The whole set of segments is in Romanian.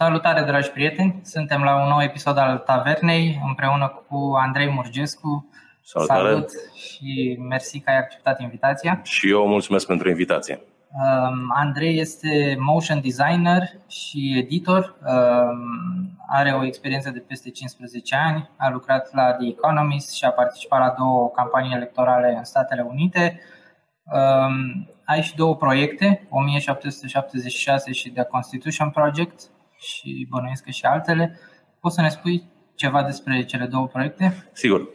Salutare, dragi prieteni! Suntem la un nou episod al Tavernei împreună cu Andrei Murgescu. Salutare! Salut și mersi că ai acceptat invitația. Și eu mulțumesc pentru invitație. Um, Andrei este motion designer și editor, um, are o experiență de peste 15 ani, a lucrat la The Economist și a participat la două campanii electorale în Statele Unite. Um, ai și două proiecte, 1776 și The Constitution Project și bănuiesc că și altele. Poți să ne spui ceva despre cele două proiecte? Sigur.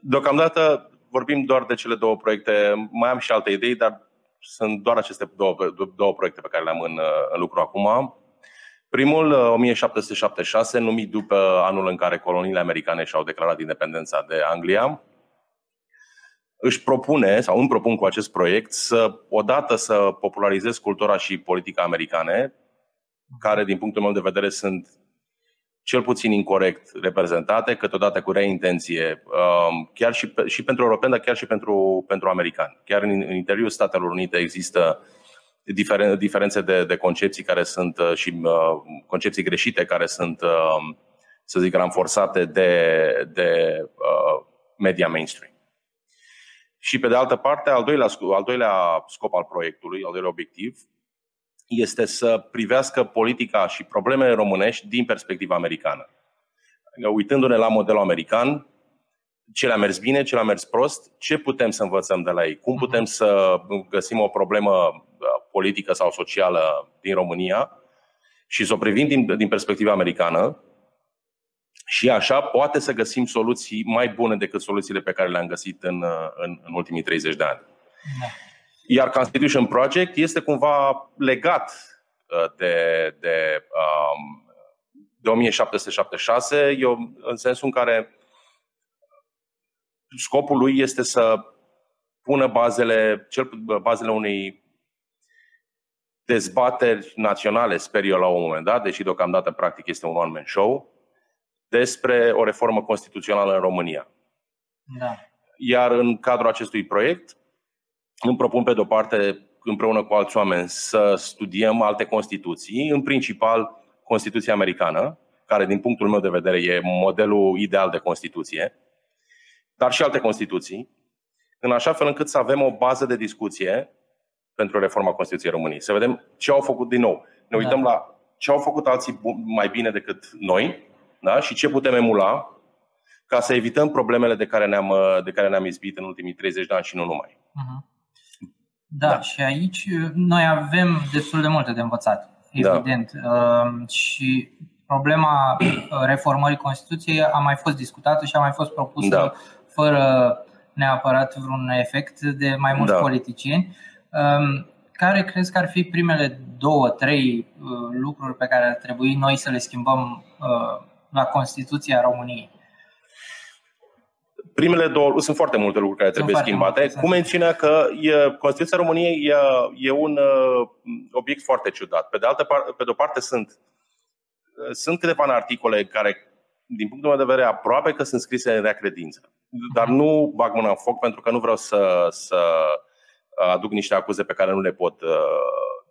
Deocamdată vorbim doar de cele două proiecte. Mai am și alte idei, dar sunt doar aceste două, două proiecte pe care le am în, în lucru acum. Primul, 1776, numit după anul în care coloniile americane și-au declarat independența de Anglia, își propune, sau îmi propun cu acest proiect, să odată să popularizez cultura și politica americane, care, din punctul meu de vedere, sunt cel puțin incorrect reprezentate, câteodată cu rea intenție, um, chiar și, și pentru europeni, dar chiar și pentru, pentru americani. Chiar în, în interiorul Statelor Unite există diferen, diferențe de, de concepții care sunt uh, și uh, concepții greșite care sunt, uh, să zic, ranforsate de, de uh, media mainstream. Și pe de altă parte, al doilea, al doilea scop al proiectului, al doilea obiectiv, este să privească politica și problemele românești din perspectiva americană. Uitându-ne la modelul american, ce le-a mers bine, ce le-a mers prost, ce putem să învățăm de la ei, cum putem să găsim o problemă uh, politică sau socială din România și să o privim din, din perspectiva americană și așa poate să găsim soluții mai bune decât soluțiile pe care le-am găsit în, uh, în, în ultimii 30 de ani. Da. Iar Constitution Project este cumva legat uh, de, de, um, de 1776, eu, în sensul în care scopul lui este să pună bazele, cel, bazele unei dezbateri naționale, sper eu la un moment dat, deși deocamdată practic este un one-man show, despre o reformă constituțională în România. Da. Iar în cadrul acestui proiect, îmi propun pe de-o parte, împreună cu alți oameni, să studiem alte constituții, în principal Constituția Americană, care din punctul meu de vedere e modelul ideal de Constituție, dar și alte Constituții, în așa fel încât să avem o bază de discuție pentru reforma Constituției României. Să vedem ce au făcut din nou. Ne uităm da. la ce au făcut alții mai bine decât noi da? și ce putem emula ca să evităm problemele de care ne-am, de care ne-am izbit în ultimii 30 de ani și nu numai. Uh-huh. Da, da, și aici uh, noi avem destul de multe de învățat, da. evident. Da. Și problema uh, reformării Constituției a mai fost discutată și a mai fost propusă da. fără neapărat vreun efect de mai mulți da. politicieni. Um, care crezi că ar fi primele două, trei lucruri pe care ar trebui noi să le schimbăm la Constituția României? Primele două, sunt foarte multe lucruri care trebuie schimbate. Multe, Cum menționa că e, Constituția României e, e un uh, obiect foarte ciudat. Pe de altă parte, pe de o parte sunt, uh, sunt câteva articole care, din punctul meu de vedere, aproape că sunt scrise în rea credință. Dar nu bag mâna în foc pentru că nu vreau să, să aduc niște acuze pe care nu le pot uh,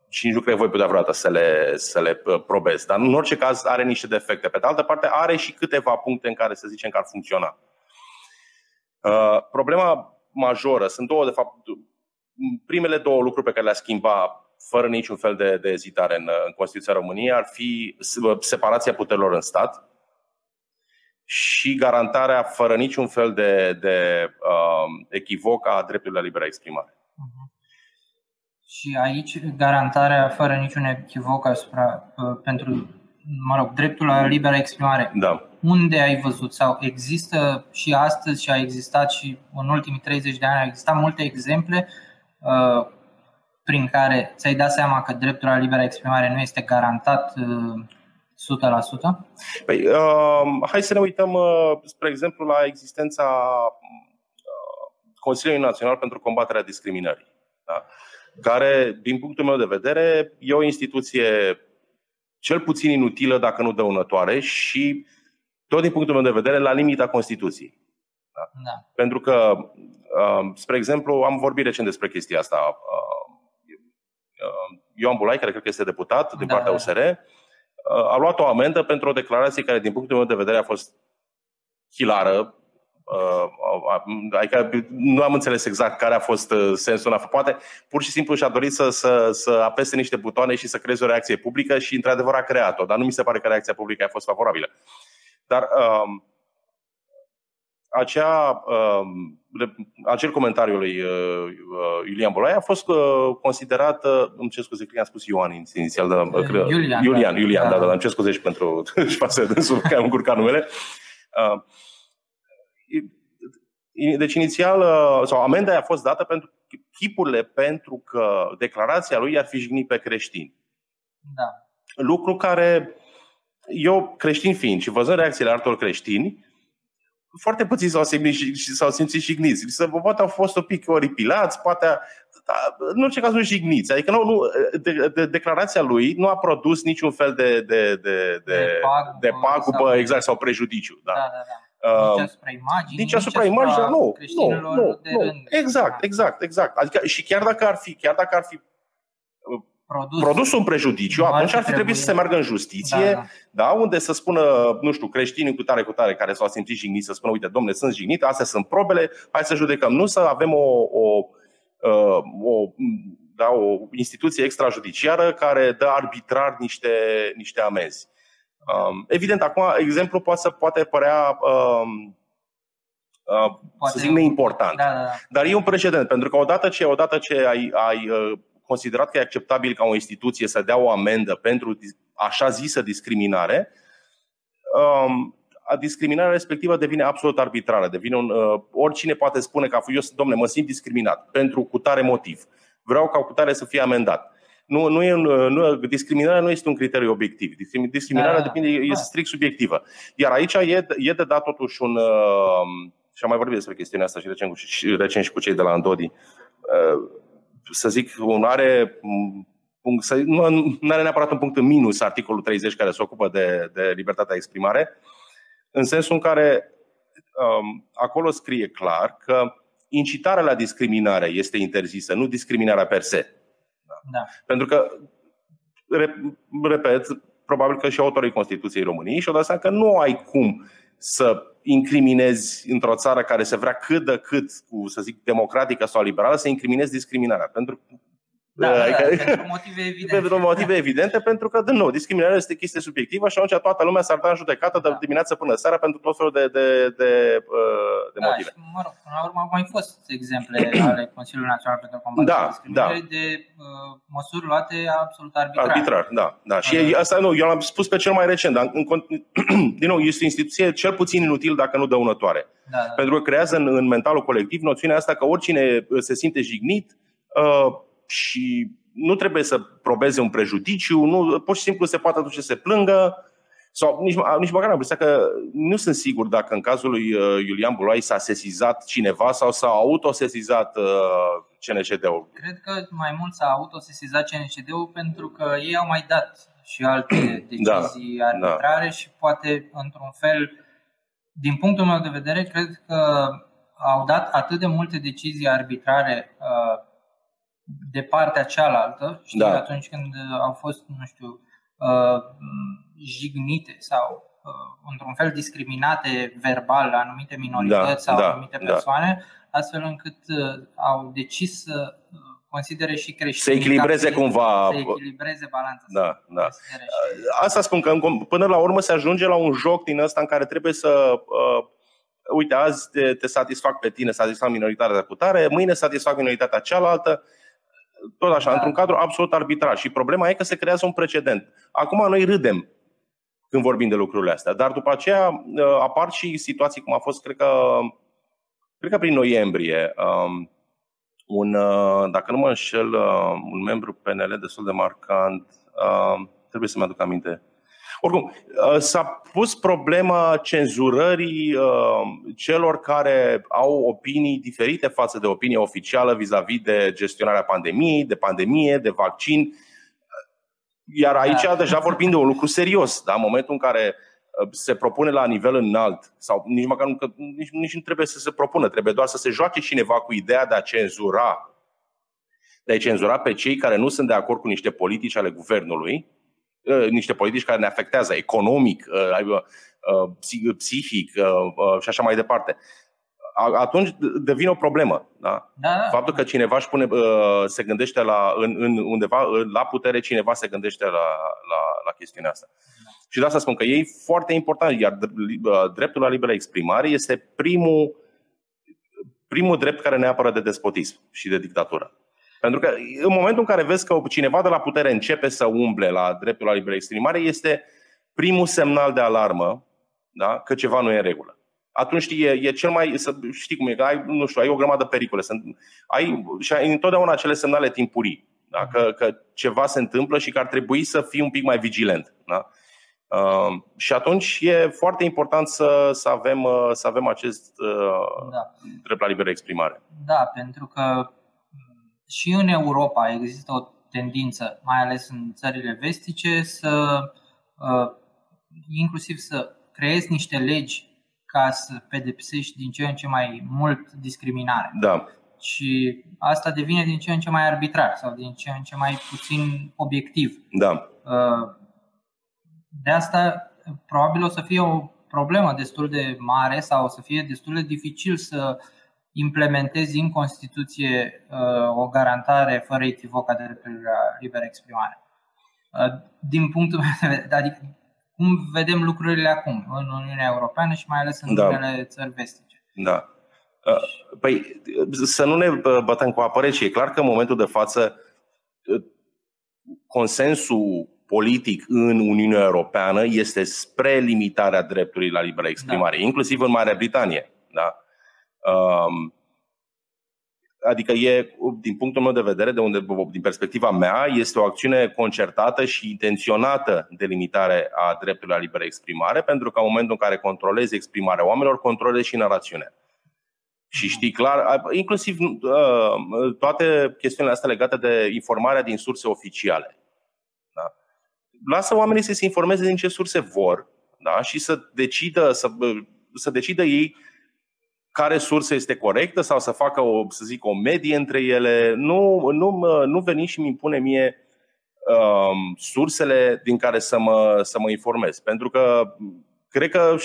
și nici nu cred că voi putea vreodată să le, să le uh, probez. Dar în orice caz are niște defecte. Pe de altă parte are și câteva puncte în care să zicem că ar funcționa. Uh, problema majoră sunt două, de fapt, primele două lucruri pe care le-a schimba fără niciun fel de, de ezitare în, în Constituția României ar fi separația puterilor în stat și garantarea fără niciun fel de, de uh, echivoc a dreptului la liberă exprimare. Uh-huh. Și aici garantarea fără niciun echivoc asupra, uh, pentru mă rog, dreptul la liberă exprimare. Da. Unde ai văzut sau există și astăzi și a existat și în ultimii 30 de ani au existat multe exemple uh, prin care ți-ai dat seama că dreptul la liberă exprimare nu este garantat uh, 100%? Păi, uh, hai să ne uităm, uh, spre exemplu, la existența uh, Consiliului Național pentru combaterea discriminării, da? care, din punctul meu de vedere, e o instituție cel puțin inutilă, dacă nu dăunătoare și, tot din punctul meu de vedere, la limita Constituției. Da? Da. Pentru că, uh, spre exemplu, am vorbit recent despre chestia asta. Uh, uh, Ioan Bulai, care cred că este deputat din da, partea USR, a luat o amendă pentru o declarație care, din punctul meu de vedere, a fost hilară. Adică nu am înțeles exact care a fost sensul. Poate pur și simplu și-a dorit să, să, să apese niște butoane și să creeze o reacție publică și, într-adevăr, a creat-o. Dar nu mi se pare că reacția publică a fost favorabilă. Dar um, acea, um, acel comentariu lui uh, uh, Iulian Bolaia a fost uh, considerat, îmi cer scuze, că am spus Ioan inițial, dar, Iulian, Iulian, da, Iulian, da, da, da, îmi cer scuze și pentru și față dânsul că am încurcat numele. Deci inițial, sau amenda a fost dată pentru chipurile pentru că declarația lui ar fi jignit pe creștini. Da. Lucru care eu creștin fiind și văzând reacțiile altor creștini, foarte puțini s-au simțit, și, s-au simțit jigniți. Să, poate au fost un pic oripilați, poate, da, în orice caz nu jigniți. Adică nu, nu, de, de, declarația lui nu a produs niciun fel de, de, de, de, de pagubă, de pagubă sau, exact, sau prejudiciu. Da. Da, da, da. Uh, nici asupra imagini, nici asupra imagini, nu, nu, nu, nu. Exact, exact, exact. Adică și chiar dacă ar fi, chiar dacă ar fi produs, produs un prejudiciu, atunci ar fi trebuit să se meargă în justiție, da, da. da, unde să spună, nu știu, creștinii cu tare cu tare care s-au simțit jigniți să spună, uite, domne, sunt jignit, astea sunt probele, hai să judecăm. Nu să avem o, o, uh, o, da, o instituție extrajudiciară care dă arbitrar niște, niște amenzi. Um, evident, acum exemplu poate să poate părea um, uh, poate, să zic neimportant. Da, da, da. Dar e un precedent, pentru că odată ce, odată ce ai, ai uh, considerat că e acceptabil ca o instituție să dea o amendă pentru așa zisă discriminare, um, discriminarea respectivă devine absolut arbitrară. Devine un, uh, oricine poate spune că eu sunt, domne, mă simt discriminat pentru cutare motiv. Vreau ca cutare să fie amendat. Nu, nu e un, uh, nu, discriminarea nu este un criteriu obiectiv. Discriminarea da, depinde, da. este strict subiectivă. Iar aici e, e de dat totuși un. Uh, și am mai vorbit despre chestiunea asta și recent, și recent și cu cei de la Andodi. Uh, să zic, un are punct, să, nu, nu are neapărat un punct în minus articolul 30 care se ocupă de, de libertatea de exprimare, în sensul în care um, acolo scrie clar că incitarea la discriminare este interzisă, nu discriminarea per se. Da. da. Pentru că, repet, probabil că și autorii Constituției României și-au dat seama că nu ai cum să incriminezi într-o țară care se vrea cât de cât, cu, să zic, democratică sau liberală, să incriminezi discriminarea. Pentru da, da, adică, da, pentru motive evidente. Pentru motive evidente, pentru că, din nou, discriminarea este chestie subiectivă și atunci toată lumea s-ar da în judecată de da. dimineață până seara pentru tot felul de, de, de, de da, motive. Și, mă rog, până la urmă au mai fost exemple ale Consiliului Național pentru Combaterea da, Discriminării da. de uh, măsuri luate absolut arbitrar. Arbitrar, da. da. Și da. asta nu, eu l-am spus pe cel mai recent, dar în, din nou, este o instituție cel puțin inutil dacă nu dăunătoare. Da, da. Pentru că creează în, în mentalul colectiv noțiunea asta că oricine se simte jignit uh, și nu trebuie să probeze un prejudiciu, nu, pur și simplu se poate duce să se plângă. Sau nici, nici măcar am impresia că nu sunt sigur dacă în cazul lui uh, Iulian Bulai s-a sesizat cineva sau s-a autosesizat uh, CNCD-ul. Cred că mai mult s-a autosesizat CNCD-ul pentru că ei au mai dat și alte da, decizii da, arbitrare da. și poate într-un fel, din punctul meu de vedere, cred că au dat atât de multe decizii arbitrare uh, de partea cealaltă, știi, da. atunci când uh, au fost, nu știu, uh, jignite sau uh, într-un fel discriminate verbal anumite minorități da, sau da, anumite da. persoane, da. astfel încât uh, au decis să uh, considere și creștinii. Să echilibreze cumva. Să echilibreze balanța. Da, da. Asta spun că până la urmă se ajunge la un joc din ăsta în care trebuie să uh, uite, azi te, te satisfac pe tine, satisfac minoritatea cu tare, mâine satisfac minoritatea cealaltă tot așa, da. într-un cadru absolut arbitrar. Și problema e că se creează un precedent. Acum noi râdem când vorbim de lucrurile astea, dar după aceea uh, apar și situații cum a fost, cred că, cred că prin noiembrie, um, un, uh, dacă nu mă înșel, uh, un membru PNL destul de marcant, trebuie să-mi aduc aminte, oricum, uh, s-a pus problema cenzurării uh, celor care au opinii diferite față de opinia oficială vis-a-vis de gestionarea pandemiei, de pandemie, de vaccin. Iar aici da. deja vorbim de un lucru serios. Da? În momentul în care uh, se propune la nivel înalt, sau nici măcar nu, nici, nici nu trebuie să se propună, trebuie doar să se joace cineva cu ideea de a cenzura, de a cenzura pe cei care nu sunt de acord cu niște politici ale guvernului, niște politici care ne afectează economic, psihic și așa mai departe, atunci devine o problemă. Da? Da, da. Faptul că cineva își pune, se gândește la, în, în, undeva la putere, cineva se gândește la, la, la chestiunea asta. Și de asta spun că e foarte important, iar dreptul la liberă exprimare este primul, primul drept care ne apără de despotism și de dictatură. Pentru că în momentul în care vezi că cineva de la putere începe să umble la dreptul la liberă exprimare, este primul semnal de alarmă da? că ceva nu e în regulă. Atunci știi, e, e cel mai. Să, știi cum e, că ai, nu știu, ai o grămadă de pericole. Sunt, ai, și ai întotdeauna acele semnale timpurii. Da? Că, că ceva se întâmplă și că ar trebui să fii un pic mai vigilent. Da? Uh, și atunci e foarte important să, să, avem, uh, să avem acest uh, da. drept la liberă exprimare. Da, pentru că și în Europa există o tendință, mai ales în țările vestice, să inclusiv să creezi niște legi ca să pedepsești din ce în ce mai mult discriminare. Da. Și asta devine din ce în ce mai arbitrar sau din ce în ce mai puțin obiectiv. Da. De asta probabil o să fie o problemă destul de mare sau o să fie destul de dificil să implementezi în Constituție uh, o garantare fără echivoc a dreptului la liberă exprimare. Uh, din punctul meu de vedere, adică cum vedem lucrurile acum în Uniunea Europeană și mai ales în da. unele țări vestice. Da. Uh, păi să nu ne bătăm cu apă rece. E clar că în momentul de față consensul politic în Uniunea Europeană este spre limitarea dreptului la liberă exprimare, da. inclusiv în Marea Britanie. Da? Um, adică e, din punctul meu de vedere, de unde, din perspectiva mea, este o acțiune concertată și intenționată de limitare a dreptului la liberă exprimare, pentru că în momentul în care controlezi exprimarea oamenilor, controlezi și narațiunea. Și știi clar, inclusiv uh, toate chestiunile astea legate de informarea din surse oficiale lasă oamenii să se informeze din ce surse vor da? și să decidă, să, să decidă ei care sursă este corectă sau să facă o, să zic, o medie între ele. Nu, nu, nu veni și mi impune mie um, sursele din care să mă, să mă informez. Pentru că cred că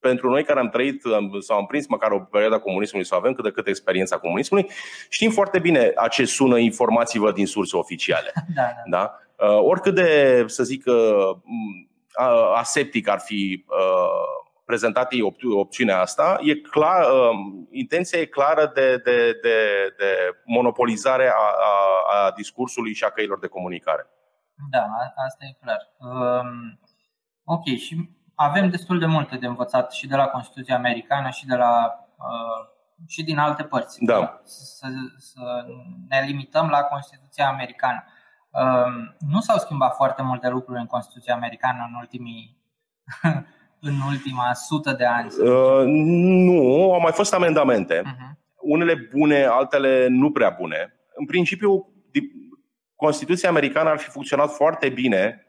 pentru noi care am trăit sau am prins măcar o perioadă a comunismului sau avem cât de cât experiența comunismului, știm foarte bine a ce sună informații-vă din surse oficiale. Da, da. Da? Uh, oricât de, să zic, uh, aseptic ar fi uh, prezentată opțiunea asta, e clar, intenția e clară de, de, de, de monopolizare a, a, a discursului și a căilor de comunicare. Da, asta e clar. Um, ok, și avem destul de multe de învățat și de la Constituția Americană și de la și din alte părți. Da. Să, să ne limităm la Constituția Americană. Ehm, nu s-au schimbat foarte multe lucruri în Constituția Americană în ultimii în ultima sută de ani? Uh, nu, au mai fost amendamente. Uh-huh. Unele bune, altele nu prea bune. În principiu, Constituția americană ar fi funcționat foarte bine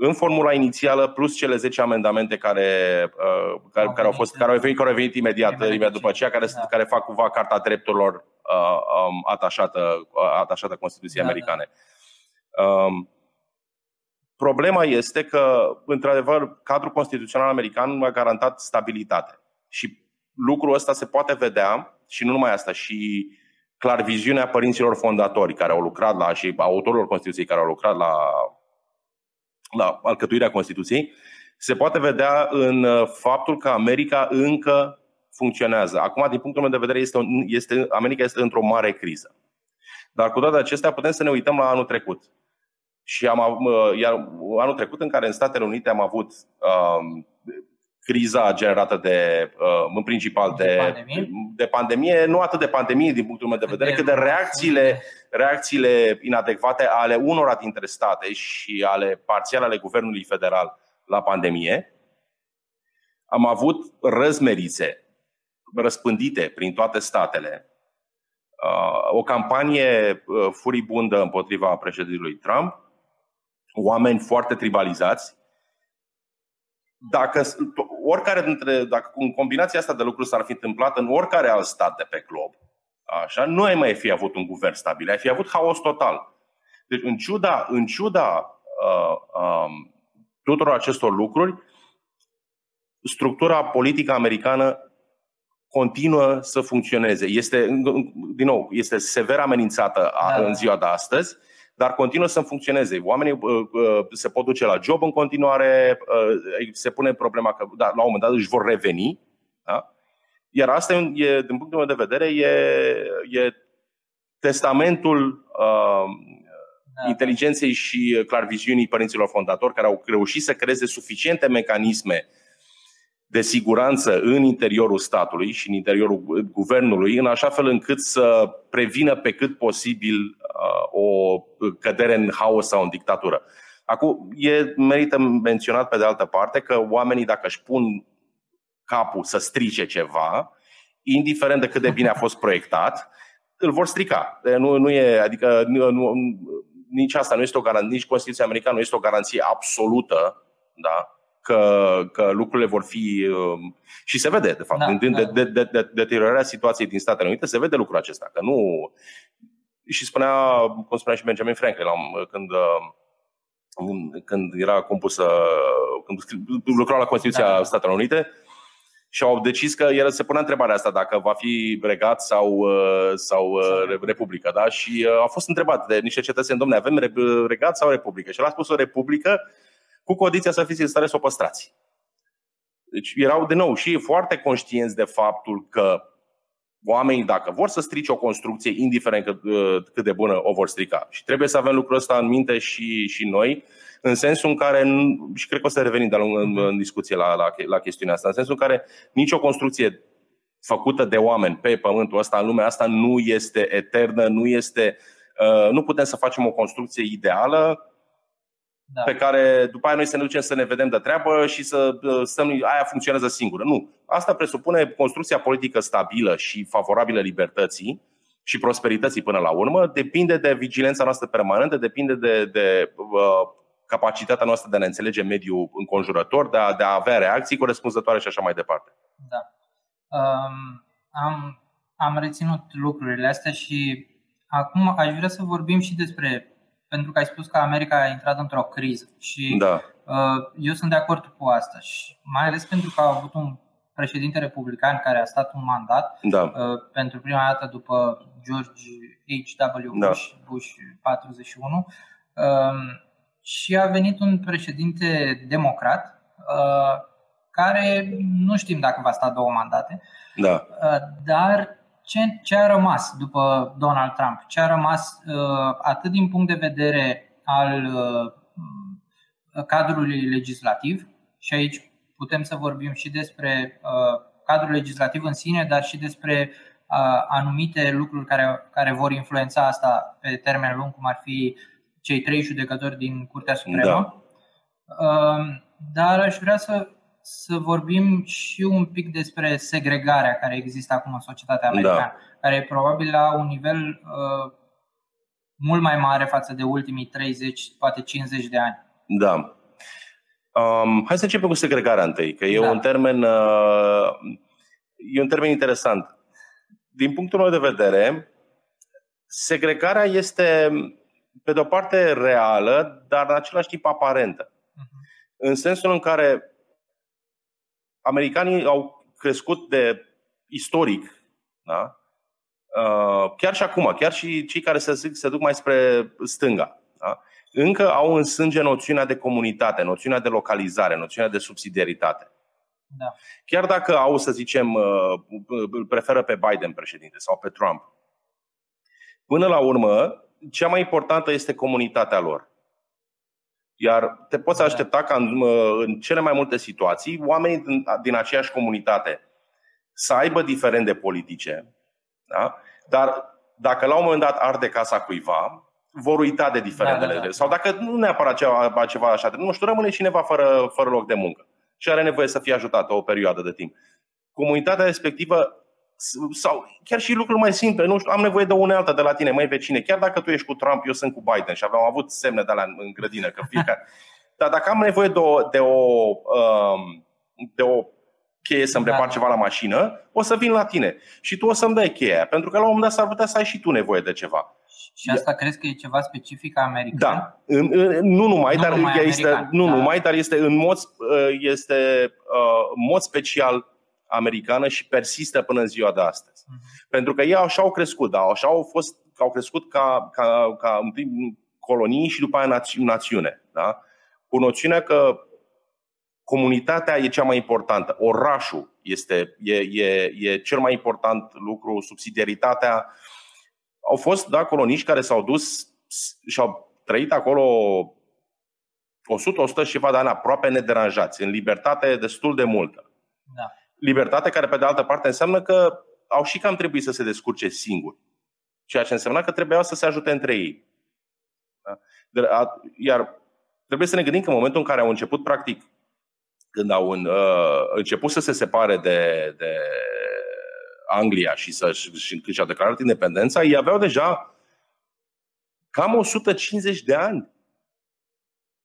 în formula inițială, plus cele 10 amendamente care, uh, care, au care au fost, care au venit, care au venit imediat, imediat, imediat după aceea, care, da. care fac cumva Carta Drepturilor uh, um, atașată, uh, atașată Constituției da, americane. Da. Um, problema este că, într-adevăr, cadrul constituțional american a garantat stabilitate. Și lucrul ăsta se poate vedea, și nu numai asta, și clar viziunea părinților fondatori care au lucrat la, și autorilor Constituției care au lucrat la, la alcătuirea Constituției, se poate vedea în uh, faptul că America încă funcționează. Acum, din punctul meu de vedere, este, este, America este într-o mare criză. Dar cu toate acestea putem să ne uităm la anul trecut. Și am, iar anul trecut, în care în Statele Unite am avut um, criza generată de, uh, în principal de, de, pandemie? de pandemie, nu atât de pandemie din punctul meu de vedere, cât de reacțiile, reacțiile inadecvate ale unora dintre state și ale parțiale ale guvernului federal la pandemie. Am avut răzmerițe răspândite prin toate statele, uh, o campanie uh, furibundă împotriva președintelui Trump, oameni foarte tribalizați. Dacă, oricare dintre, dacă în combinația asta de lucruri s-ar fi întâmplat în oricare alt stat de pe glob, așa, nu ai mai fi avut un guvern stabil, ai fi avut haos total. Deci, în ciuda, în ciuda uh, um, tuturor acestor lucruri, structura politică americană continuă să funcționeze. Este, din nou, este sever amenințată da. în ziua de astăzi, dar continuă să funcționeze. Oamenii uh, uh, se pot duce la job în continuare, uh, se pune problema că da, la un moment dat își vor reveni. Da? Iar asta, e, din punctul meu de vedere, e, e testamentul uh, da. inteligenței și clarviziunii părinților fondatori care au reușit să creeze suficiente mecanisme de siguranță în interiorul statului și în interiorul guvernului, în așa fel încât să prevină pe cât posibil uh, o cădere în haos sau în dictatură. Acum, e merită menționat pe de altă parte că oamenii, dacă își pun capul să strice ceva, indiferent de cât de bine a fost proiectat, îl vor strica. Nu, nu e, adică nu, nu, nici asta nu este o garanție, nici Constituția Americană nu este o garanție absolută, da? Că, că lucrurile vor fi. Um, și se vede, de fapt, da, din da. de, de, de, deteriorarea situației din Statele Unite, se vede lucrul acesta. Că nu. Și spunea, cum spunea și Benjamin Franklin, când, um, când era compusă, când lucra la Constituția da. Statelor Unite, și au decis că el se punea întrebarea asta dacă va fi regat sau, uh, sau uh, republică. Da? Și uh, a fost întrebat de niște cetățeni, domne, avem regat sau republică? Și el a spus o republică cu condiția să fiți în stare să o păstrați. Deci erau de nou și foarte conștienți de faptul că oamenii, dacă vor să strice o construcție, indiferent cât, cât de bună, o vor strica. Și trebuie să avem lucrul ăsta în minte și, și noi, în sensul în care, și cred că o să revenim de în, în discuție la, la, la chestiunea asta, în sensul în care nicio construcție făcută de oameni pe pământul ăsta, în lumea asta, nu este eternă, nu este. Uh, nu putem să facem o construcție ideală da. pe care după aia noi să ne ducem să ne vedem de treabă și să uh, stăm, aia funcționează singură. Nu. Asta presupune construcția politică stabilă și favorabilă libertății și prosperității până la urmă. Depinde de vigilența noastră permanentă, depinde de, de uh, capacitatea noastră de a ne înțelege mediul înconjurător, de a, de a avea reacții corespunzătoare și așa mai departe. Da. Um, am, am reținut lucrurile astea și acum aș vrea să vorbim și despre, pentru că ai spus că America a intrat într-o criză și da. uh, eu sunt de acord cu asta și mai ales pentru că a avut un președinte republican care a stat un mandat da. uh, pentru prima dată după George H.W. Da. Bush, da. Bush 41. Uh, și a venit un președinte democrat uh, care nu știm dacă va sta două mandate, da. Uh, dar ce, ce a rămas după Donald Trump? Ce a rămas uh, atât din punct de vedere al cadrului legislativ, și aici putem să vorbim și despre cadrul legislativ în sine, dar și despre anumite lucruri care, care vor influența asta pe termen lung, cum ar fi cei trei judecători din Curtea Supremă. Da. Dar aș vrea să, să vorbim și un pic despre segregarea care există acum în societatea americană, da. care e probabil la un nivel uh, mult mai mare față de ultimii 30, poate 50 de ani. Da. Um, hai să începem cu segregarea întâi, că e da. un termen uh, e un termen interesant. Din punctul meu de vedere, segregarea este pe de o parte reală, dar în același timp aparentă. Uh-huh. În sensul în care americanii au crescut de istoric, da? Uh, chiar și acum, chiar și cei care se, zic, se duc mai spre stânga, da? încă au în sânge noțiunea de comunitate, noțiunea de localizare, noțiunea de subsidiaritate. Da. Chiar dacă au, să zicem, uh, îl preferă pe Biden președinte sau pe Trump, până la urmă, cea mai importantă este comunitatea lor. Iar te poți da. aștepta ca în, în cele mai multe situații oamenii din, din aceeași comunitate să aibă diferende politice, da? dar dacă la un moment dat arde casa cuiva, vor uita de diferendele. Da, da, da. Sau dacă nu neapărat ceva, ceva așa, nu știu, rămâne cineva fără, fără loc de muncă și are nevoie să fie ajutat o perioadă de timp. Comunitatea respectivă sau chiar și lucruri mai simple, nu știu, am nevoie de unealtă de la tine, mai vecine, chiar dacă tu ești cu Trump, eu sunt cu Biden și aveam avut semne de la în grădină, că fiecare. Dar dacă am nevoie de o, de o, um, de o cheie să-mi da. repar ceva la mașină, o să vin la tine și tu o să-mi dai cheia, pentru că la un moment dat s-ar putea să ai și tu nevoie de ceva. Și asta crezi că e ceva specific american? Da, în, în, nu numai, nu dar numai este american, nu da. numai, dar este în mod este uh, în mod special americană și persistă până în ziua de astăzi. Uh-huh. Pentru că ei așa au crescut, da, așa au fost, au crescut ca, ca, ca în prim colonii și după aia națiune, da? Cu noțiunea că comunitatea e cea mai importantă, orașul este e, e, e cel mai important lucru, subsidiaritatea. Au fost da, coloniști care s-au dus și au trăit acolo 100-100 și ceva de ani aproape nederanjați, în libertate destul de multă. Da. Libertate care, pe de altă parte, înseamnă că au și cam trebuit să se descurce singuri. Ceea ce însemna că trebuiau să se ajute între ei. Da? Iar trebuie să ne gândim că în momentul în care au început, practic, când au în, uh, început să se separe de, de Anglia și, să, și când și-au declarat independența, ei aveau deja cam 150 de ani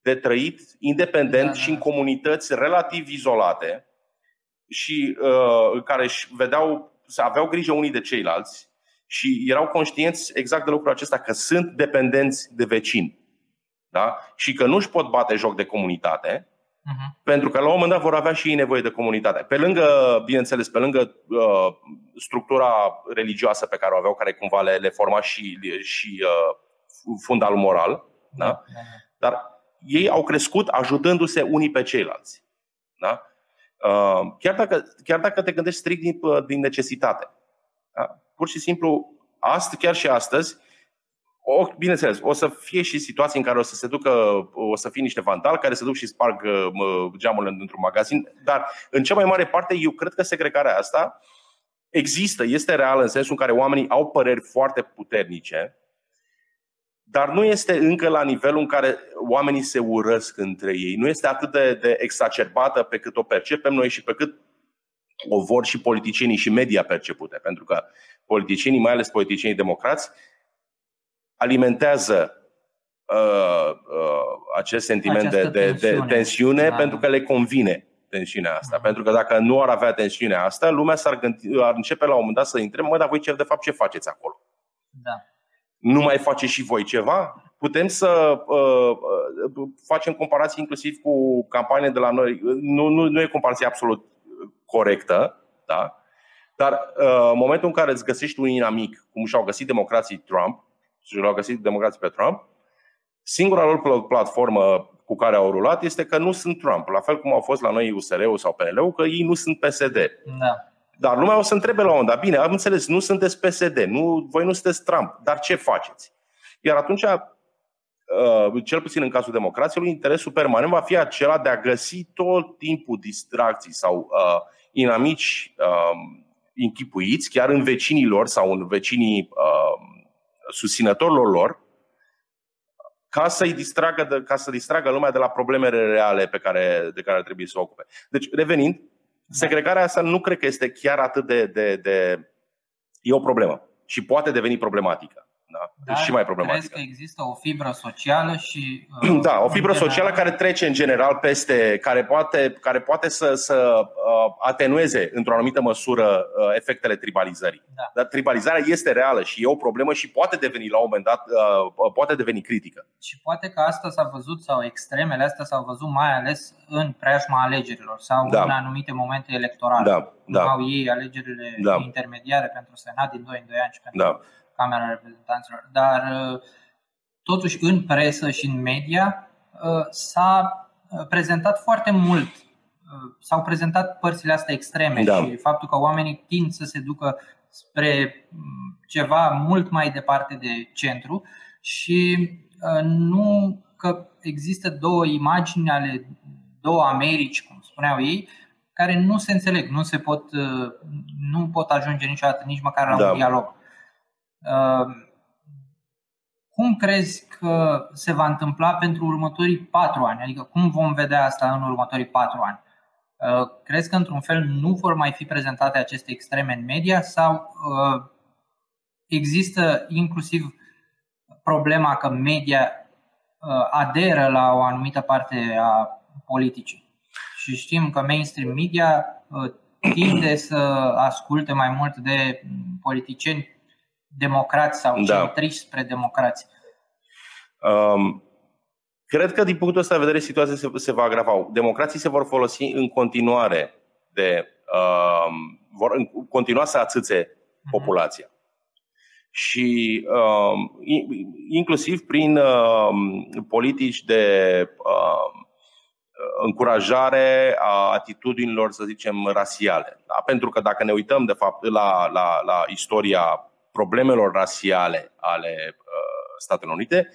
de trăit independent da, și în da. comunități relativ izolate și uh, care își vedeau, aveau grijă unii de ceilalți și erau conștienți exact de lucrul acesta, că sunt dependenți de vecini. Da? Și că nu își pot bate joc de comunitate, uh-huh. pentru că la un moment dat vor avea și ei nevoie de comunitate. Pe lângă, bineînțeles, pe lângă uh, structura religioasă pe care o aveau, care cumva le, le forma și, și uh, fundal moral, da? Da. dar ei au crescut ajutându-se unii pe ceilalți. Da? Uh, chiar, dacă, chiar dacă te gândești strict din, uh, din necesitate. Da? Pur și simplu, astăzi, chiar și astăzi, o, bineînțeles, o să fie și situații în care o să se ducă, o să fie niște vandali care se duc și sparg uh, geamul într-un magazin, dar în cea mai mare parte eu cred că segregarea asta există, este reală în sensul în care oamenii au păreri foarte puternice, dar nu este încă la nivelul în care oamenii se urăsc între ei. Nu este atât de, de exacerbată pe cât o percepem noi și pe cât o vor și politicienii și media percepute. Pentru că politicienii, mai ales politicienii democrați, alimentează uh, uh, acest sentiment de, de, tensiune, de tensiune da. pentru că le convine tensiunea asta. Uh-huh. Pentru că dacă nu ar avea tensiunea asta, lumea s-ar gândi, ar începe la un moment dat să intre, mă, dar voi ce, de fapt ce faceți acolo? Da. Nu mai faceți și voi ceva? Putem să uh, uh, facem comparații inclusiv cu campanii de la noi. Nu, nu, nu e comparație absolut corectă, da? dar uh, în momentul în care îți găsești un inamic, cum și-au găsit democrații Trump, și l-au găsit democrații pe Trump, singura lor platformă cu care au rulat este că nu sunt Trump, la fel cum au fost la noi USR-ul sau PNL-ul, că ei nu sunt PSD. Da. Dar lumea o să întrebe la un dat, bine, am înțeles, nu sunteți PSD, nu, voi nu sunteți Trump, dar ce faceți? Iar atunci, uh, cel puțin în cazul democrației, interesul permanent va fi acela de a găsi tot timpul distracții sau uh, inamici uh, închipuiți, chiar în vecinii lor sau în vecinii uh, susținătorilor lor ca să-i distragă, de, ca să distragă lumea de la problemele reale pe care, de care trebuie să o ocupe. Deci, revenind, segregarea asta nu cred că este chiar atât de, de, de... E o problemă și poate deveni problematică. Da? Dar și mai problematică. Crezi că există o fibră socială și. Uh, da, o fibră socială care trece în general peste, care poate, care poate să, să uh, atenueze într-o anumită măsură uh, efectele tribalizării. Da. Dar tribalizarea este reală și e o problemă și poate deveni la un moment dat, uh, poate deveni critică. Și poate că asta s-a văzut sau extremele astea s-au văzut mai ales în preajma alegerilor sau da. în anumite momente electorale. Da, da. Au ei alegerile da. intermediare pentru Senat din 2 în 2 ani și pentru da Camera Reprezentanților, dar uh, totuși în presă și în media uh, s-a uh, prezentat foarte mult, s-au prezentat părțile astea extreme da. și faptul că oamenii tind să se ducă spre mm, ceva mult mai departe de centru și nu că există două imagini ale două Americi, cum spuneau ei, care nu se înțeleg, nu se pot, nu pot ajunge niciodată nici măcar la da. un dialog. Ehm, cum crezi că se va întâmpla pentru următorii patru ani? Adică cum vom vedea asta în următorii patru ani? Ehm, crezi că într-un fel nu vor mai fi prezentate aceste extreme în media sau ehm, există inclusiv problema că media aderă la o anumită parte a politicii? Și știm că mainstream media tinde să asculte mai mult de politicieni democrați sau da. centriști spre democrați? Um, cred că din punctul ăsta de vedere situația se, se va agrava. Democrații se vor folosi în continuare de um, vor continua să atâțe mhm. populația. Și um, inclusiv prin um, politici de um, încurajare a atitudinilor, să zicem, rasiale. Da? Pentru că dacă ne uităm, de fapt, la, la, la istoria problemelor rasiale ale uh, Statelor Unite,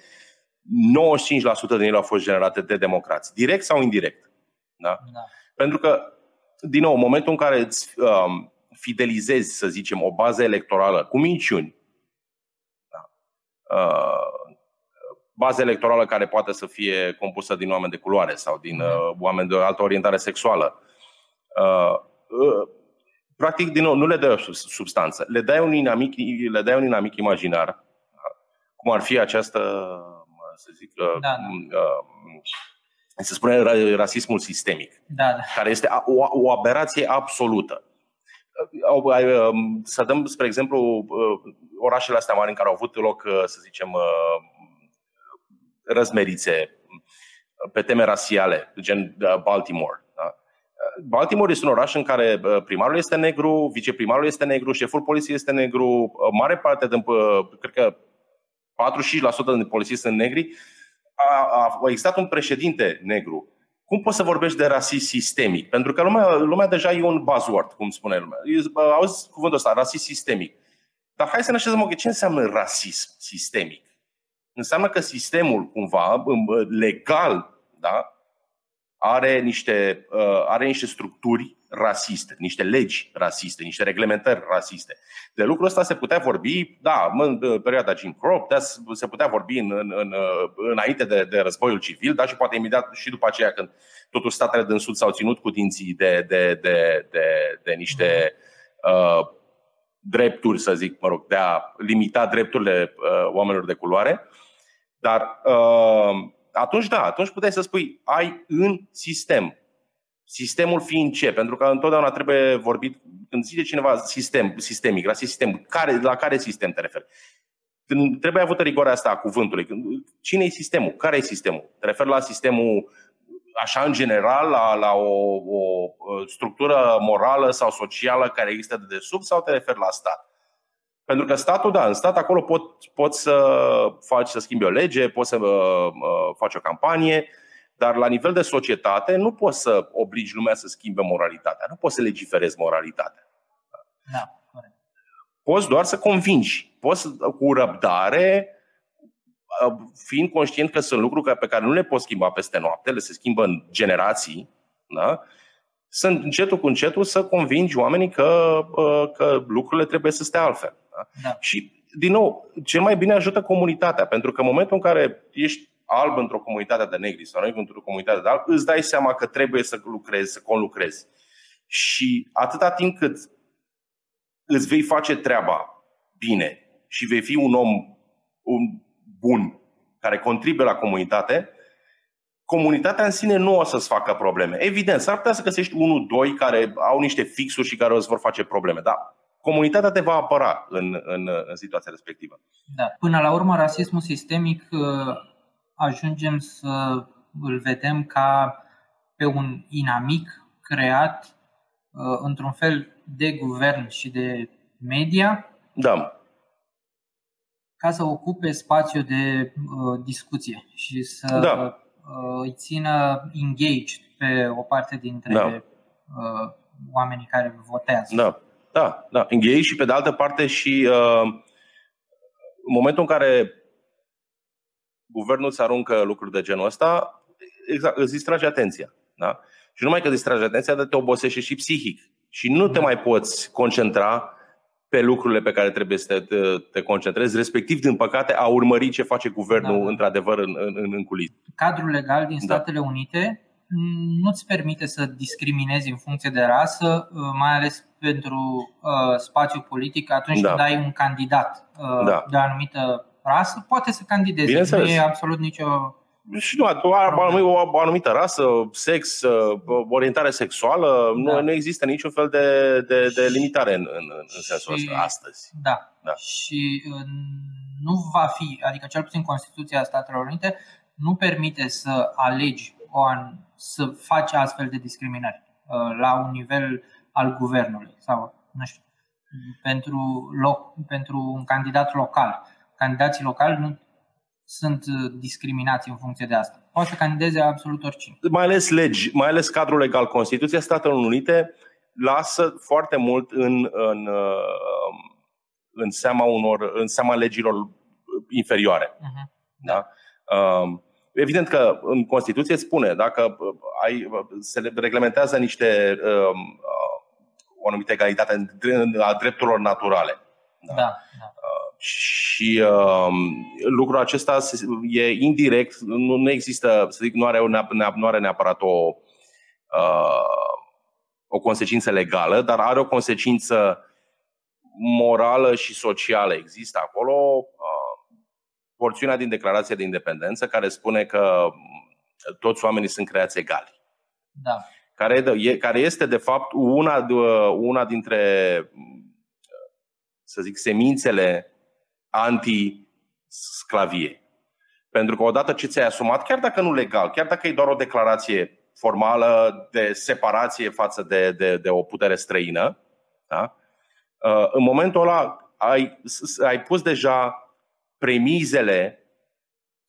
95% din ele au fost generate de democrați, direct sau indirect. Da? Da. Pentru că, din nou, în momentul în care îți um, fidelizezi, să zicem, o bază electorală cu minciuni, da? uh, bază electorală care poate să fie compusă din oameni de culoare sau din uh, oameni de altă orientare sexuală. Uh, uh, practic, din nou, nu le dai o substanță, le dai un inamic, le dai un inamic imaginar, cum ar fi această, să zic, uh, da, da. Uh, se spune rasismul sistemic, da, da. care este o, o aberație absolută. Uh, um, să dăm, spre exemplu, uh, orașele astea mari în care au avut loc, să zicem, răzmerițe pe teme rasiale, gen uh, Baltimore. Da? Uh, Baltimore este un oraș în care uh, primarul este negru, viceprimarul este negru, șeful poliției este negru, mare parte din, cred că 45% din polițiști sunt negri. A, a existat un președinte negru. Cum poți să vorbești de rasism sistemic? Pentru că lumea, lumea deja e un buzzword, cum spune lumea. Auzi cuvântul ăsta, rasism sistemic. Dar hai să ne așezăm, ok, ce înseamnă rasism sistemic? înseamnă că sistemul cumva legal da, are, niște, uh, are niște structuri rasiste, niște legi rasiste, niște reglementări rasiste. De lucrul ăsta se putea vorbi, da, în perioada Jim Crow, se putea vorbi în, în, în, uh, înainte de, de războiul civil, dar și poate imediat și după aceea când totuși statele din Sud s-au ținut cu dinții de, de, de, de, de niște uh, drepturi, să zic, mă rog, de a limita drepturile uh, oamenilor de culoare. Dar uh, atunci da, atunci puteai să spui ai în sistem. Sistemul fiind ce? Pentru că întotdeauna trebuie vorbit, când zice cineva sistem, sistemic, la sistem, care, la care sistem te referi? Când trebuie avută rigoarea asta a cuvântului. Cine e sistemul? Care e sistemul? Te referi la sistemul așa în general, la, la o, o structură morală sau socială care există de desubt sau te referi la stat? Pentru că statul, da, în stat acolo pot, pot să faci, să schimbi o lege, poți să uh, uh, faci o campanie, dar la nivel de societate nu poți să obligi lumea să schimbe moralitatea, nu poți să legiferezi moralitatea. Da, Poți doar să convingi, poți cu răbdare, uh, fiind conștient că sunt lucruri pe care nu le poți schimba peste noapte, le se schimbă în generații, da? să încetul cu încetul să convingi oamenii că, uh, că lucrurile trebuie să stea altfel. Da? Și, din nou, cel mai bine ajută comunitatea, pentru că în momentul în care ești alb într-o comunitate de negri sau negru într-o comunitate de alb, îți dai seama că trebuie să lucrezi, să conlucrezi. Și atâta timp cât îți vei face treaba bine și vei fi un om un bun care contribuie la comunitate, comunitatea în sine nu o să-ți facă probleme. Evident, s-ar putea să găsești unul, doi care au niște fixuri și care o să vor face probleme, dar comunitatea te va apăra în, în, în situația respectivă. Da. Până la urmă, rasismul sistemic uh, ajungem să îl vedem ca pe un inamic creat uh, într-un fel de guvern și de media. Da. Ca să ocupe spațiu de uh, discuție și să da. uh, îi țină engaged pe o parte dintre da. uh, oamenii care votează. Da. Da, da. Înghei și pe de altă parte și uh, în momentul în care guvernul îți aruncă lucruri de genul ăsta, exact, îți distrage atenția. Da? Și numai că distrage atenția, dar te obosește și psihic. Și nu te mai poți concentra pe lucrurile pe care trebuie să te, te concentrezi, respectiv, din păcate, a urmări ce face guvernul da. într-adevăr în, în, în culis. Cadrul legal din da. Statele da. Unite nu-ți permite să discriminezi în funcție de rasă, uh, mai ales pentru uh, spațiu politic atunci da. când ai un candidat uh, da. de o anumită rasă, poate să candideze. Nu e absolut nicio și nu, o, o anumită rasă, sex, orientare sexuală, da. nu, nu există niciun fel de, de, de limitare în, în, în sensul ăsta astăzi. Da. da. Și nu va fi, adică cel puțin Constituția Statelor Unite, nu permite să alegi o an, să faci astfel de discriminări uh, la un nivel al guvernului sau, nu știu, pentru, loc, pentru un candidat local. Candidații locali nu sunt uh, discriminați în funcție de asta. Poate să candideze absolut oricine. Mai ales legi, mai ales cadrul legal. Constituția Statelor Unite lasă foarte mult în, în, uh, în seama unor, în seama legilor inferioare. Uh-huh. Da? Um, evident că în Constituție spune, dacă ai, se reglementează niște um, o anumită egalitate a drepturilor naturale. Da. da, da. Și uh, lucrul acesta e indirect, nu, nu există, să zic, nu are, nu are neapărat o, uh, o consecință legală, dar are o consecință morală și socială. Există acolo uh, porțiunea din Declarația de Independență care spune că toți oamenii sunt creați egali. Da. Care, care este, de fapt, una, una dintre, să zic, semințele anti-sclavie. Pentru că odată ce ți-ai asumat, chiar dacă nu legal, chiar dacă e doar o declarație formală de separație față de, de, de o putere străină, da? Uh, în momentul ăla ai, ai pus deja premizele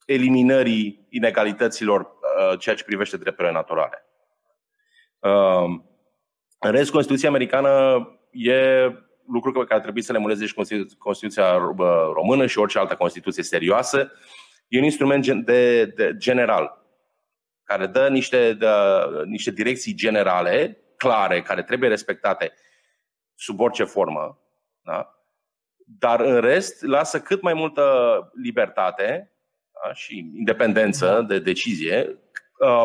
eliminării inegalităților uh, ceea ce privește drepturile naturale. Uh, în rest, Constituția americană e lucru pe care trebuie să le emuleze și Constituția română și orice altă Constituție serioasă. E un instrument de, de general care dă niște, de, niște direcții generale, clare, care trebuie respectate sub orice formă, da? dar în rest lasă cât mai multă libertate da? și independență da. de decizie uh,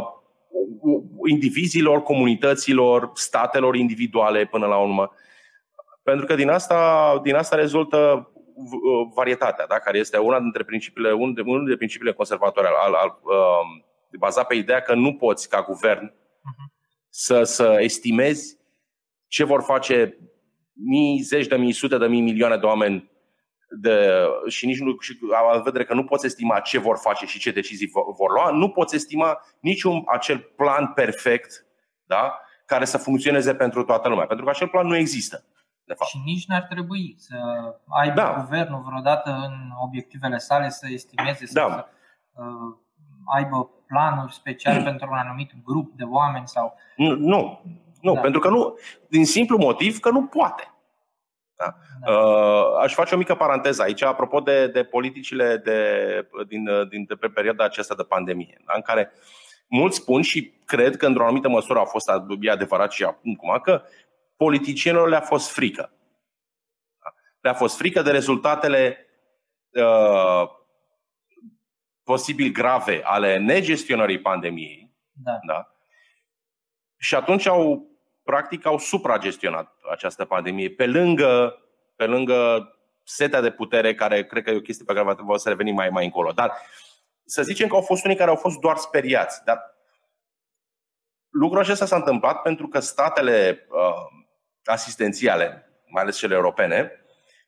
indivizilor, comunităților, statelor individuale până la urmă. Pentru că din asta, din asta rezultă uh, varietatea, da? care este una dintre principiile, unul dintre principiile conservatoare, al, al, uh, bazat pe ideea că nu poți, ca guvern, uh-huh. să, să estimezi ce vor face mii, zeci de mii, sute de mii, milioane de oameni de, și nici nu, și în vedere că nu poți estima ce vor face și ce decizii vor lua, nu poți estima niciun acel plan perfect da, care să funcționeze pentru toată lumea. Pentru că acel plan nu există. De fapt. Și nici n-ar trebui să aibă da. guvernul vreodată în obiectivele sale să estimeze, să, da. să uh, aibă planuri speciale pentru un anumit grup de oameni sau. Nu, nu, nu da. pentru că nu, din simplu motiv că nu poate. Da? Da. Uh, aș face o mică paranteză aici, apropo de, de politicile de, din, din, de pe perioada aceasta de pandemie, da? în care mulți spun și cred că într-o anumită măsură a fost e adevărat și acum că politicienilor le-a fost frică. Da? Le-a fost frică de rezultatele uh, posibil grave ale negestionării pandemiei. Da. Da? Și atunci au, practic, au supragestionat această pandemie pe lângă, pe lângă setea de putere, care cred că e o chestie pe care va trebui să revenim mai, mai încolo. Dar să zicem că au fost unii care au fost doar speriați. Dar lucrul acesta s-a întâmplat pentru că statele uh, asistențiale, mai ales cele europene,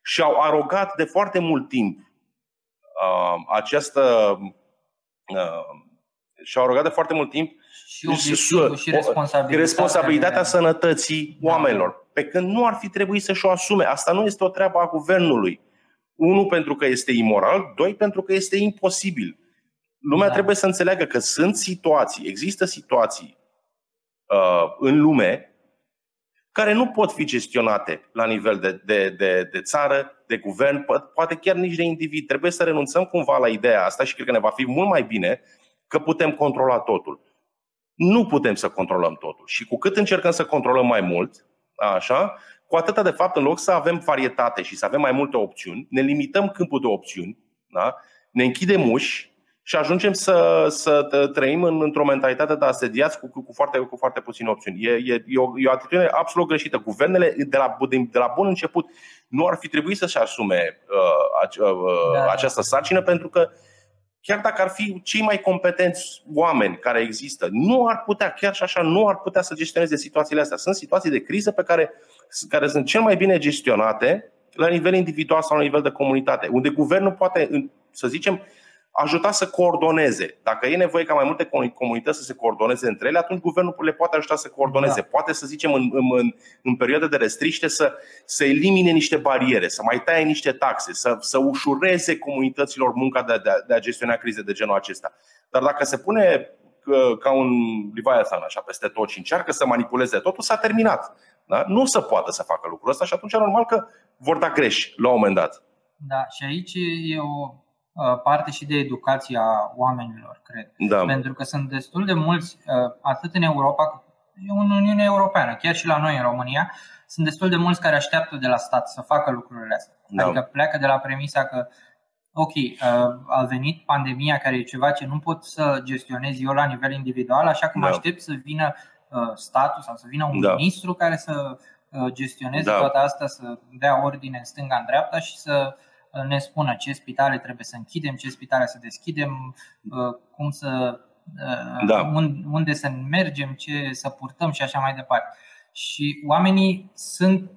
și-au arogat de foarte mult timp uh, această uh, și-au arogat de foarte mult timp și, și, și responsabilitatea, responsabilitatea sănătății da. oamenilor. Pe când nu ar fi trebuit să-și o asume. Asta nu este o treabă a guvernului. Unu, pentru că este imoral, doi, pentru că este imposibil. Lumea da. trebuie să înțeleagă că sunt situații, există situații uh, în lume care nu pot fi gestionate la nivel de, de, de, de țară, de guvern, poate chiar nici de individ. Trebuie să renunțăm cumva la ideea asta și cred că ne va fi mult mai bine că putem controla totul. Nu putem să controlăm totul. Și cu cât încercăm să controlăm mai mult, așa, cu atâta de fapt, în loc să avem varietate și să avem mai multe opțiuni, ne limităm câmpul de opțiuni, da? ne închidem uși și ajungem să, să trăim în, într-o mentalitate de asediați cu, cu, foarte, cu foarte puține opțiuni. E, e, e, o, e o atitudine absolut greșită. Guvernele, de la, de, de la bun început, nu ar fi trebuit să-și asume uh, uh, uh, da. această sarcină pentru că chiar dacă ar fi cei mai competenți oameni care există, nu ar putea, chiar și așa, nu ar putea să gestioneze situațiile astea. Sunt situații de criză pe care, care sunt cel mai bine gestionate la nivel individual sau la nivel de comunitate, unde guvernul poate, să zicem, ajuta să coordoneze. Dacă e nevoie ca mai multe comunități să se coordoneze între ele, atunci guvernul le poate ajuta să coordoneze. Da. Poate, să zicem, în, în, în perioade de restriște să, să elimine niște bariere, să mai taie niște taxe, să, să ușureze comunităților munca de, de, de a gestiona crize de genul acesta. Dar dacă se pune ca un Leviathan așa peste tot și încearcă să manipuleze totul, s-a terminat. Da? Nu se poate să facă lucrul ăsta și atunci normal că vor da greș la un moment dat. Da, și aici e o Uh, parte și de educația oamenilor, cred. Da. Pentru că sunt destul de mulți, uh, atât în Europa, în Uniunea Europeană, chiar și la noi în România, sunt destul de mulți care așteaptă de la stat să facă lucrurile astea. Da. Adică pleacă de la premisa că, ok, uh, a venit pandemia care e ceva ce nu pot să gestionez eu la nivel individual, așa că mă da. aștept să vină statul sau să vină un da. ministru care să gestioneze da. toată asta, să dea ordine în stânga, în dreapta și să ne spună ce spitale trebuie să închidem, ce spitale să deschidem, uh, cum să uh, da. unde să mergem, ce să purtăm și așa mai departe. Și oamenii sunt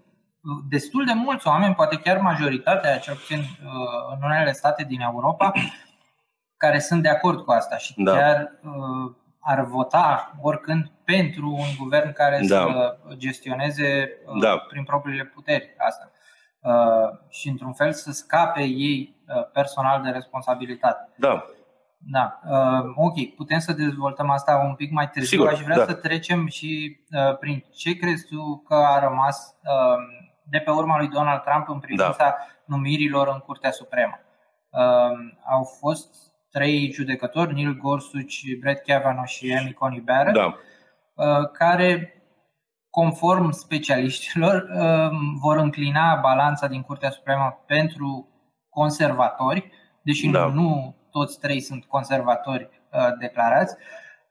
destul de mulți oameni, poate chiar majoritatea, cel puțin uh, în unele state din Europa, care sunt de acord cu asta și da. chiar ar vota oricând pentru un guvern care da. să gestioneze da. prin propriile puteri asta. Uh, și într-un fel să scape ei uh, personal de responsabilitate. Da. Da. Uh, ok, putem să dezvoltăm asta un pic mai târziu. Sigur, Aș vrea da. să trecem și uh, prin ce crezi tu că a rămas uh, de pe urma lui Donald Trump în privința da. numirilor în Curtea Supremă. Uh, au fost trei judecători, Neil Gorsuch, Brett Kavanaugh și Amy Coney Barrett, da. uh, care conform specialiștilor, um, vor înclina balanța din Curtea Supremă pentru conservatori, deși da. nu, nu toți trei sunt conservatori uh, declarați,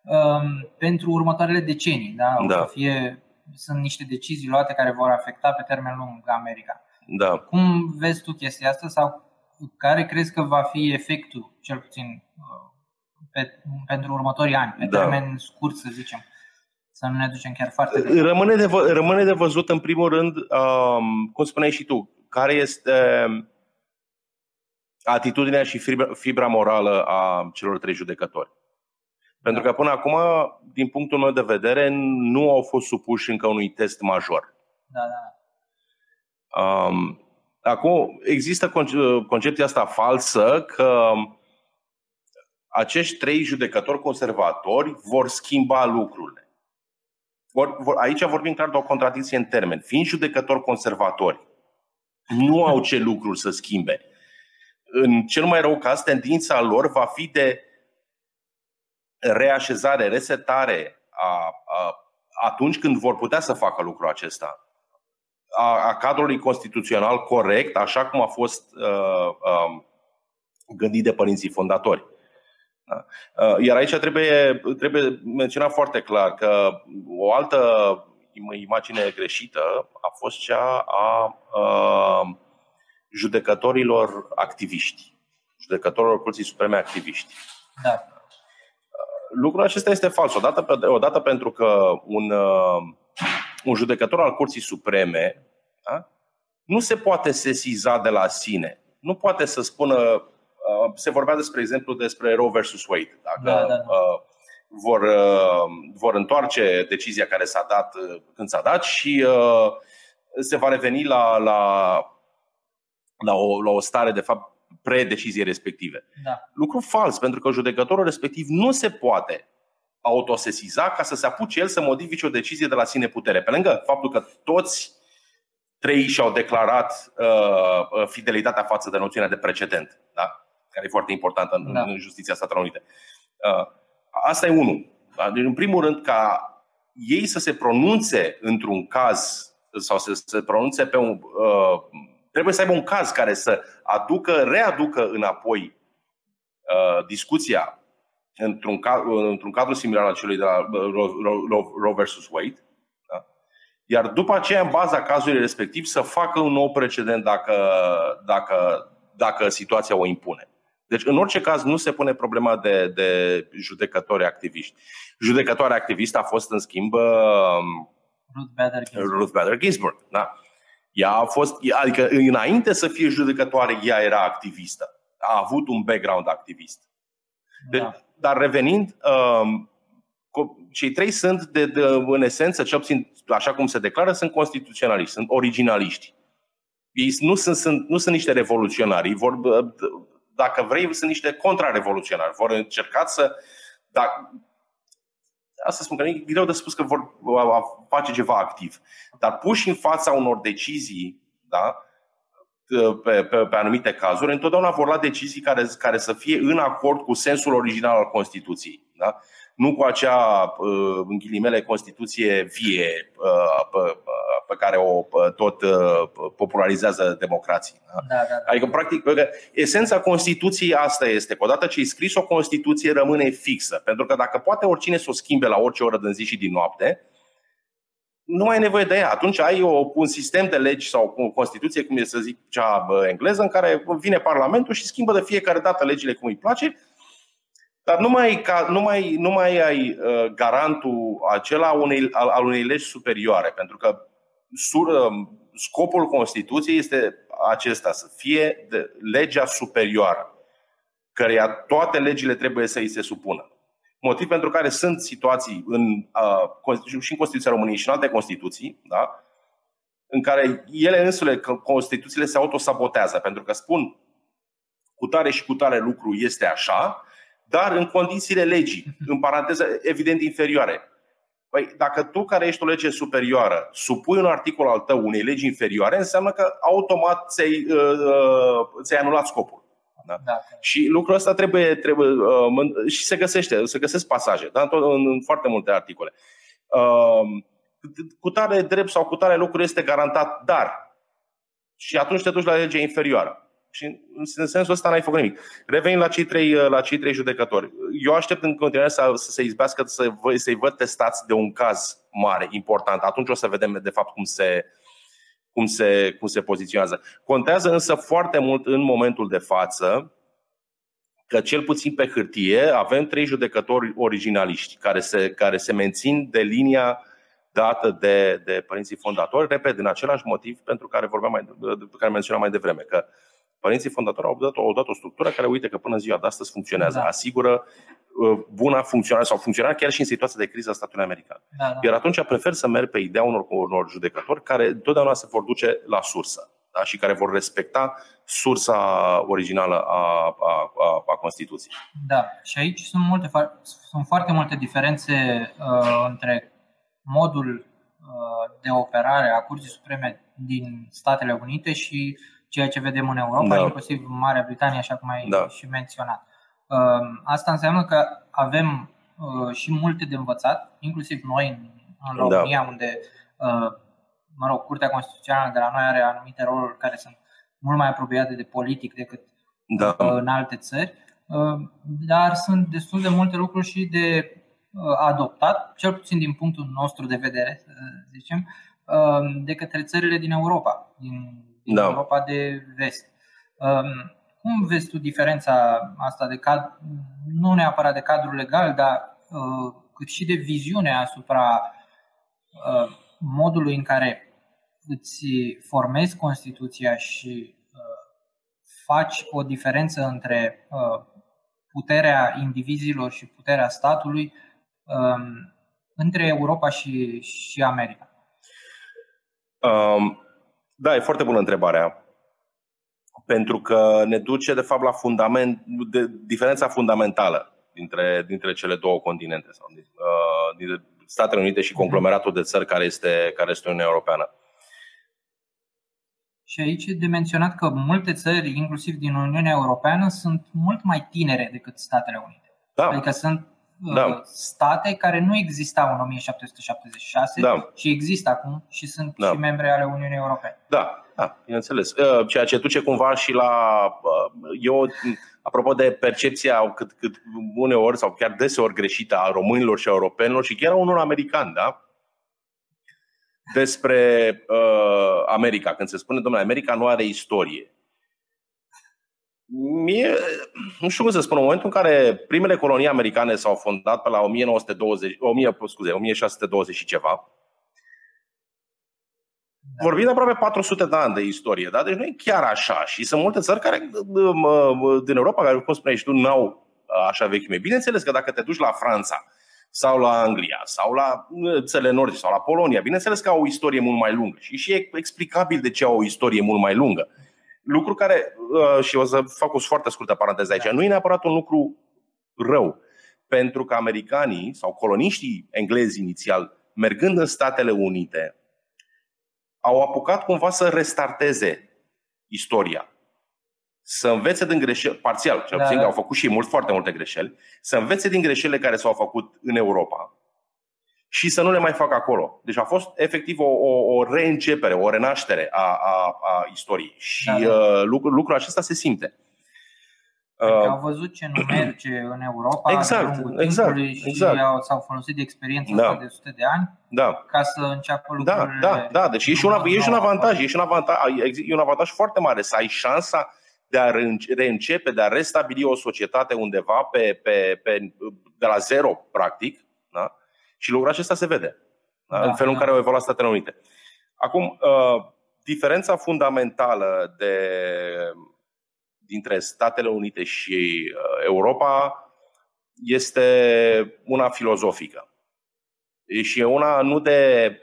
um, pentru următoarele decenii. Da? O da. să fie, sunt niște decizii luate care vor afecta pe termen lung America. Da. Cum vezi tu chestia asta sau care crezi că va fi efectul, cel puțin uh, pe, pentru următorii ani, pe da. termen scurt, să zicem? Să nu ne ducem chiar foarte departe. Rămâne de, vă, rămâne de văzut, în primul rând, um, cum spuneai și tu, care este atitudinea și fibra, fibra morală a celor trei judecători. Pentru da. că până acum, din punctul meu de vedere, nu au fost supuși încă unui test major. Da, da. Um, acum, există concepția asta falsă că acești trei judecători conservatori vor schimba lucrurile. Vor, vor, aici vorbim clar de o contradicție în termen. Fiind judecători conservatori, nu au ce lucruri să schimbe. În cel mai rău caz, tendința lor va fi de reașezare, resetare a, a, atunci când vor putea să facă lucrul acesta. A, a cadrului constituțional corect, așa cum a fost uh, uh, gândit de părinții fondatori. Da? Uh, iar aici trebuie, trebuie menționat foarte clar că o altă imagine greșită a fost cea a, a uh, judecătorilor activiști, judecătorilor Curții Supreme activiști. Da. Uh, lucrul acesta este fals. Odată, odată pentru că un, un judecător al Curții Supreme da, nu se poate sesiza de la sine. Nu poate să spună Uh, se vorbea despre exemplu despre Roe versus Wade. Dacă da, da, da. Uh, vor, uh, vor întoarce decizia care s-a dat când s-a dat și se va reveni la, la, la, o, la o stare, de fapt, pre-decizie respective. Da. Lucru fals, pentru că judecătorul respectiv nu se poate autosesiza ca să se apuce el să modifice o decizie de la sine putere. Pe lângă faptul că toți trei și-au declarat uh, fidelitatea față de noțiunea de precedent. Da? Care e foarte importantă în, da. în justiția Statelor Unite. Uh, asta e unul. Da? Deci, în primul rând, ca ei să se pronunțe într-un caz sau să se pronunțe pe un. Uh, trebuie să aibă un caz care să aducă, readucă înapoi uh, discuția într-un, într-un cadru similar al celui de la Roe versus Wade. Da? Iar după aceea, în baza cazului respectiv, să facă un nou precedent dacă, dacă, dacă situația o impune. Deci, în orice caz, nu se pune problema de, de judecători activiști. Judecătoarea activistă a fost, în schimb, Ruth Bader Ginsburg. Ruth Bader Ginsburg da? Ea a fost, adică înainte să fie judecătoare, ea era activistă. A avut un background activist. De, da. Dar revenind, um, cei trei sunt, de, de, în esență, cel puțin așa cum se declară, sunt constituționaliști, sunt originaliști. Ei nu sunt, sunt, nu sunt niște revoluționari, vor, dacă vrei, sunt niște contrarevoluționari. Vor încerca să. Dacă, asta spun că e greu de spus că vor face ceva activ. Dar puși în fața unor decizii, da, pe, pe, pe anumite cazuri, întotdeauna vor lua decizii care, care să fie în acord cu sensul original al Constituției. Da? Nu cu acea, uh, în ghilimele, Constituție vie uh, pe, pe care o tot uh, popularizează democrații. Da? Da, da, da. Adică, practic, esența Constituției asta este că odată ce ai scris o Constituție, rămâne fixă. Pentru că dacă poate oricine să o schimbe la orice oră din zi și din noapte, nu ai nevoie de ea. Atunci ai o, un sistem de legi sau o Constituție, cum e să zic cea engleză, în care vine Parlamentul și schimbă de fiecare dată legile cum îi place, dar nu mai, ca, nu mai, nu mai ai uh, garantul acela unei, al, al unei legi superioare, pentru că sur, uh, scopul Constituției este acesta, să fie de legea superioară, căreia toate legile trebuie să îi se supună. Motiv pentru care sunt situații în, uh, și în Constituția României și în alte Constituții, da? în care ele însule, Constituțiile se autosabotează, pentru că spun cu tare și cu tare lucru este așa, dar în condițiile legii, în paranteză, evident inferioare. Păi, dacă tu, care ești o lege superioară, supui un articol al tău unei legi inferioare, înseamnă că automat ți-ai, uh, uh ți-ai anulat scopul. Da? Da. Și lucrul ăsta trebuie, trebuie uh, și se găsește, se găsesc pasaje da? în, în foarte multe articole. Uh, cu tare drept sau cu tare lucru este garantat, dar și atunci te duci la legea inferioară. Și în sensul ăsta n-ai făcut nimic. Revenind la cei trei, la cei trei judecători. Eu aștept în continuare să, să se izbească să, să-i văd testați de un caz mare, important. Atunci o să vedem de fapt cum se, cum se, cum se poziționează. Contează însă foarte mult în momentul de față că cel puțin pe hârtie avem trei judecători originaliști care se, care se mențin de linia dată de, de părinții fondatori, repet, din același motiv pentru care vorbeam mai, pe care menționam mai devreme, că părinții fondatori au dat, au dat o structură care, uite că până în ziua de astăzi funcționează, da. asigură Uh, buna funcționare sau funcționare chiar și în situația de criză a statului american. Da, da. Iar atunci prefer să merg pe ideea unor, unor judecători care întotdeauna se vor duce la sursă da? și care vor respecta sursa originală a, a, a, a Constituției. Da, și aici sunt, multe, sunt foarte multe diferențe uh, între modul uh, de operare a Curții Supreme din Statele Unite și ceea ce vedem în Europa, da. inclusiv Marea Britanie, așa cum ai da. și menționat. Ehm, asta înseamnă că avem uh, și multe de învățat, inclusiv noi în, în da. România, da. unde, uh, mă rog, Curtea Constituțională de la noi are anumite roluri care sunt mult mai apropiate de politic decât da. Uh, în alte țări, dar sunt destul de multe lucruri și de adoptat, cel puțin din punctul nostru de vedere, să zicem, de către țările din Europa, din, din da. Europa de vest. Cum vezi tu diferența asta de cad, nu neapărat de cadru legal, dar uh, cât și de viziune asupra uh, modului în care îți formezi Constituția și uh, faci o diferență între uh, puterea indivizilor și puterea statului um, între Europa și, și America? Um, da, e foarte bună întrebarea pentru că ne duce de fapt la fundament, de, diferența fundamentală dintre, dintre cele două continente, sau, uh, dintre Statele Unite și conglomeratul de țări care este, care este Uniunea Europeană. Și aici e de menționat că multe țări, inclusiv din Uniunea Europeană, sunt mult mai tinere decât Statele Unite. Da. Adică sunt uh, da. state care nu existau în 1776 da. și există acum și sunt da. și membre ale Uniunii Europene. Da, da, bineînțeles. Uh, ceea ce duce cumva și la. Uh, eu, apropo de percepția cât, cât uneori sau chiar deseori greșită a românilor și a europenilor și chiar a unor americani, da? Despre uh, America. Când se spune, domnule, America nu are istorie. Mie, nu știu cum să spun, în momentul în care primele colonii americane s-au fondat pe la 1920, 1000, scuze, 1620 și ceva, da. vorbim de aproape 400 de ani de istorie, da? deci nu e chiar așa. Și sunt multe țări care, din Europa, care, cum spuneai și tu, n-au așa vechime. Bineînțeles că dacă te duci la Franța sau la Anglia sau la țările nordice sau la Polonia, bineînțeles că au o istorie mult mai lungă și și e explicabil de ce au o istorie mult mai lungă. Lucru care, uh, și o să fac o foarte scurtă paranteză aici, da. nu e neapărat un lucru rău, pentru că americanii sau coloniștii englezi inițial, mergând în Statele Unite, au apucat cumva să restarteze istoria. Să învețe din greșeli, parțial, cel puțin, da, da. au făcut și mult, foarte multe greșeli, să învețe din greșelile care s-au făcut în Europa și să nu le mai facă acolo. Deci a fost efectiv o, o, o reîncepere, o renaștere a, a, a istoriei. Și da, da. Uh, lucrul, lucrul acesta se simte. Adică uh, au văzut ce nu merge în Europa exact, exact, și exact. s-au folosit de experiența da. de sute de ani da. ca să înceapă da, lucrurile. Da, da, da. Deci e și, un, e și un avantaj, e și un avantaj, e un avantaj foarte mare să ai șansa de a reîncepe, de a restabili o societate undeva pe, pe, pe, de la zero, practic, da? Și lucrul acesta se vede. Da, în felul da. în care au evoluat Statele Unite. Acum, uh, diferența fundamentală de, dintre Statele Unite și uh, Europa este una filozofică. Și e una nu de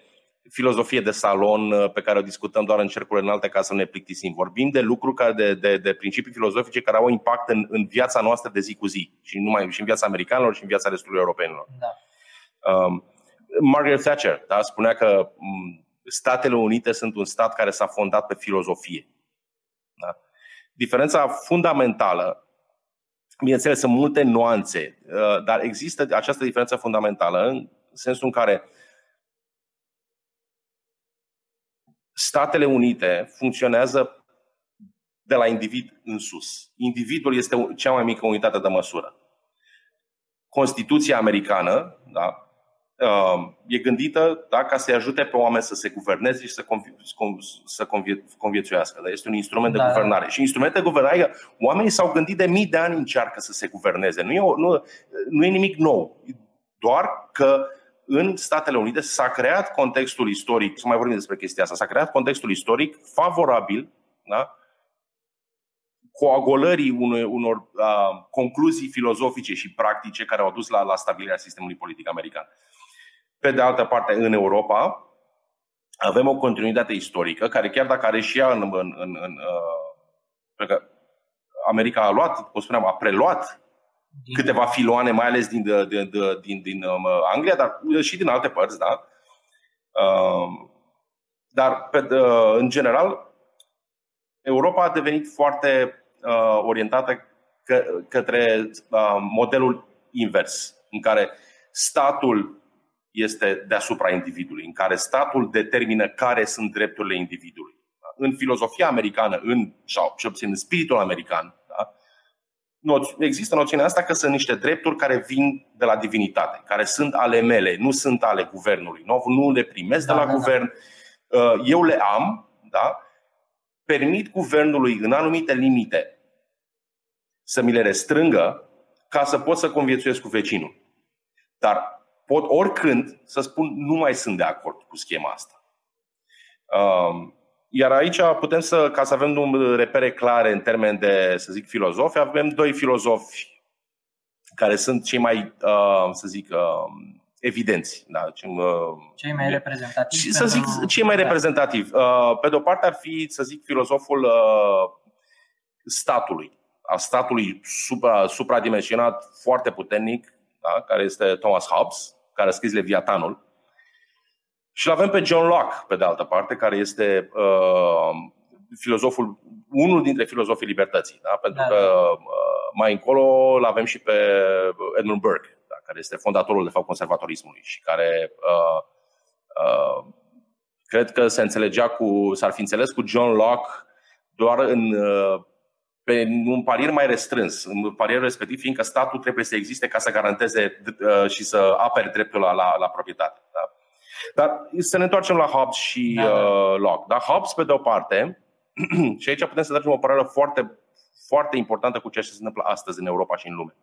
filozofie de salon uh, pe care o discutăm doar în cercurile înalte ca să ne plictisim. Vorbim de lucruri care, de, de, de principii filozofice care au impact în, în viața noastră de zi cu zi și, numai, și în viața americanilor și în viața restului europenilor. Da. Um, Margaret Thatcher da, spunea că um, Statele Unite sunt un stat care s-a fondat pe filozofie. Da? Diferența fundamentală, bineînțeles, sunt multe nuanțe, uh, dar există această diferență fundamentală în sensul în care Statele Unite funcționează de la individ în sus. Individul este cea mai mică unitate de măsură. Constituția americană da, uh, e gândită da, ca să-i ajute pe oameni să se guverneze și să, convi- să convie- conviețuiască. Da? Este un instrument de da, guvernare. Da. Și instrumente de guvernare, oamenii s-au gândit de mii de ani încearcă să se guverneze. Nu e, o, nu, nu e nimic nou. Doar că în Statele Unite s-a creat contextul istoric, să mai vorbim despre chestia asta, s-a creat contextul istoric favorabil da? coagolării unor, unor uh, concluzii filozofice și practice care au dus la, la stabilirea sistemului politic american. Pe de altă parte, în Europa avem o continuitate istorică care chiar dacă are și ea în, în, în, în uh, America a luat, cum spuneam, a preluat din... câteva filoane, mai ales din, din, din, din, din um, Anglia, dar și din alte părți, da? Uh, dar, pe, uh, în general, Europa a devenit foarte uh, orientată că, către uh, modelul invers, în care statul este deasupra individului, în care statul determină care sunt drepturile individului. În filozofia americană, în, sau cel puțin în spiritul american, da, există noțiunea asta că sunt niște drepturi care vin de la divinitate, care sunt ale mele, nu sunt ale guvernului. Nu, nu le primesc da, de la da, da. guvern, da. eu le am, da? permit guvernului în anumite limite să mi le restrângă ca să pot să conviețuiesc cu vecinul. Dar pot oricând să spun nu mai sunt de acord cu schema asta. Um, iar aici putem să, ca să avem un repere clare în termen de, să zic, filozofi, avem doi filozofi care sunt cei mai, uh, să zic, uh, evidenți. Da? Cei mai reprezentativi. Să zic, cei mai da. reprezentativi. Uh, pe de o parte ar fi, să zic, filozoful statului, a statului supra, supradimensionat, foarte puternic, da? care este Thomas Hobbes, care a scris Leviatanul. Și îl avem pe John Locke, pe de altă parte, care este uh, filozoful, unul dintre filozofii libertății. Da? Pentru da, că da. uh, mai încolo îl avem și pe Edmund Burke, da? care este fondatorul, de fapt, conservatorismului și care uh, uh, cred că se înțelegea cu, s-ar fi înțeles cu John Locke doar în uh, pe un parier mai restrâns, un parier respectiv, fiindcă statul trebuie să existe ca să garanteze uh, și să apere dreptul la, la, la proprietate. Da? Dar să ne întoarcem la Hobbes și da, da. uh, Locke. Da? Hobbes, pe de o parte, și aici putem să tragem o părere foarte, foarte importantă cu ceea ce se întâmplă astăzi în Europa și în lume.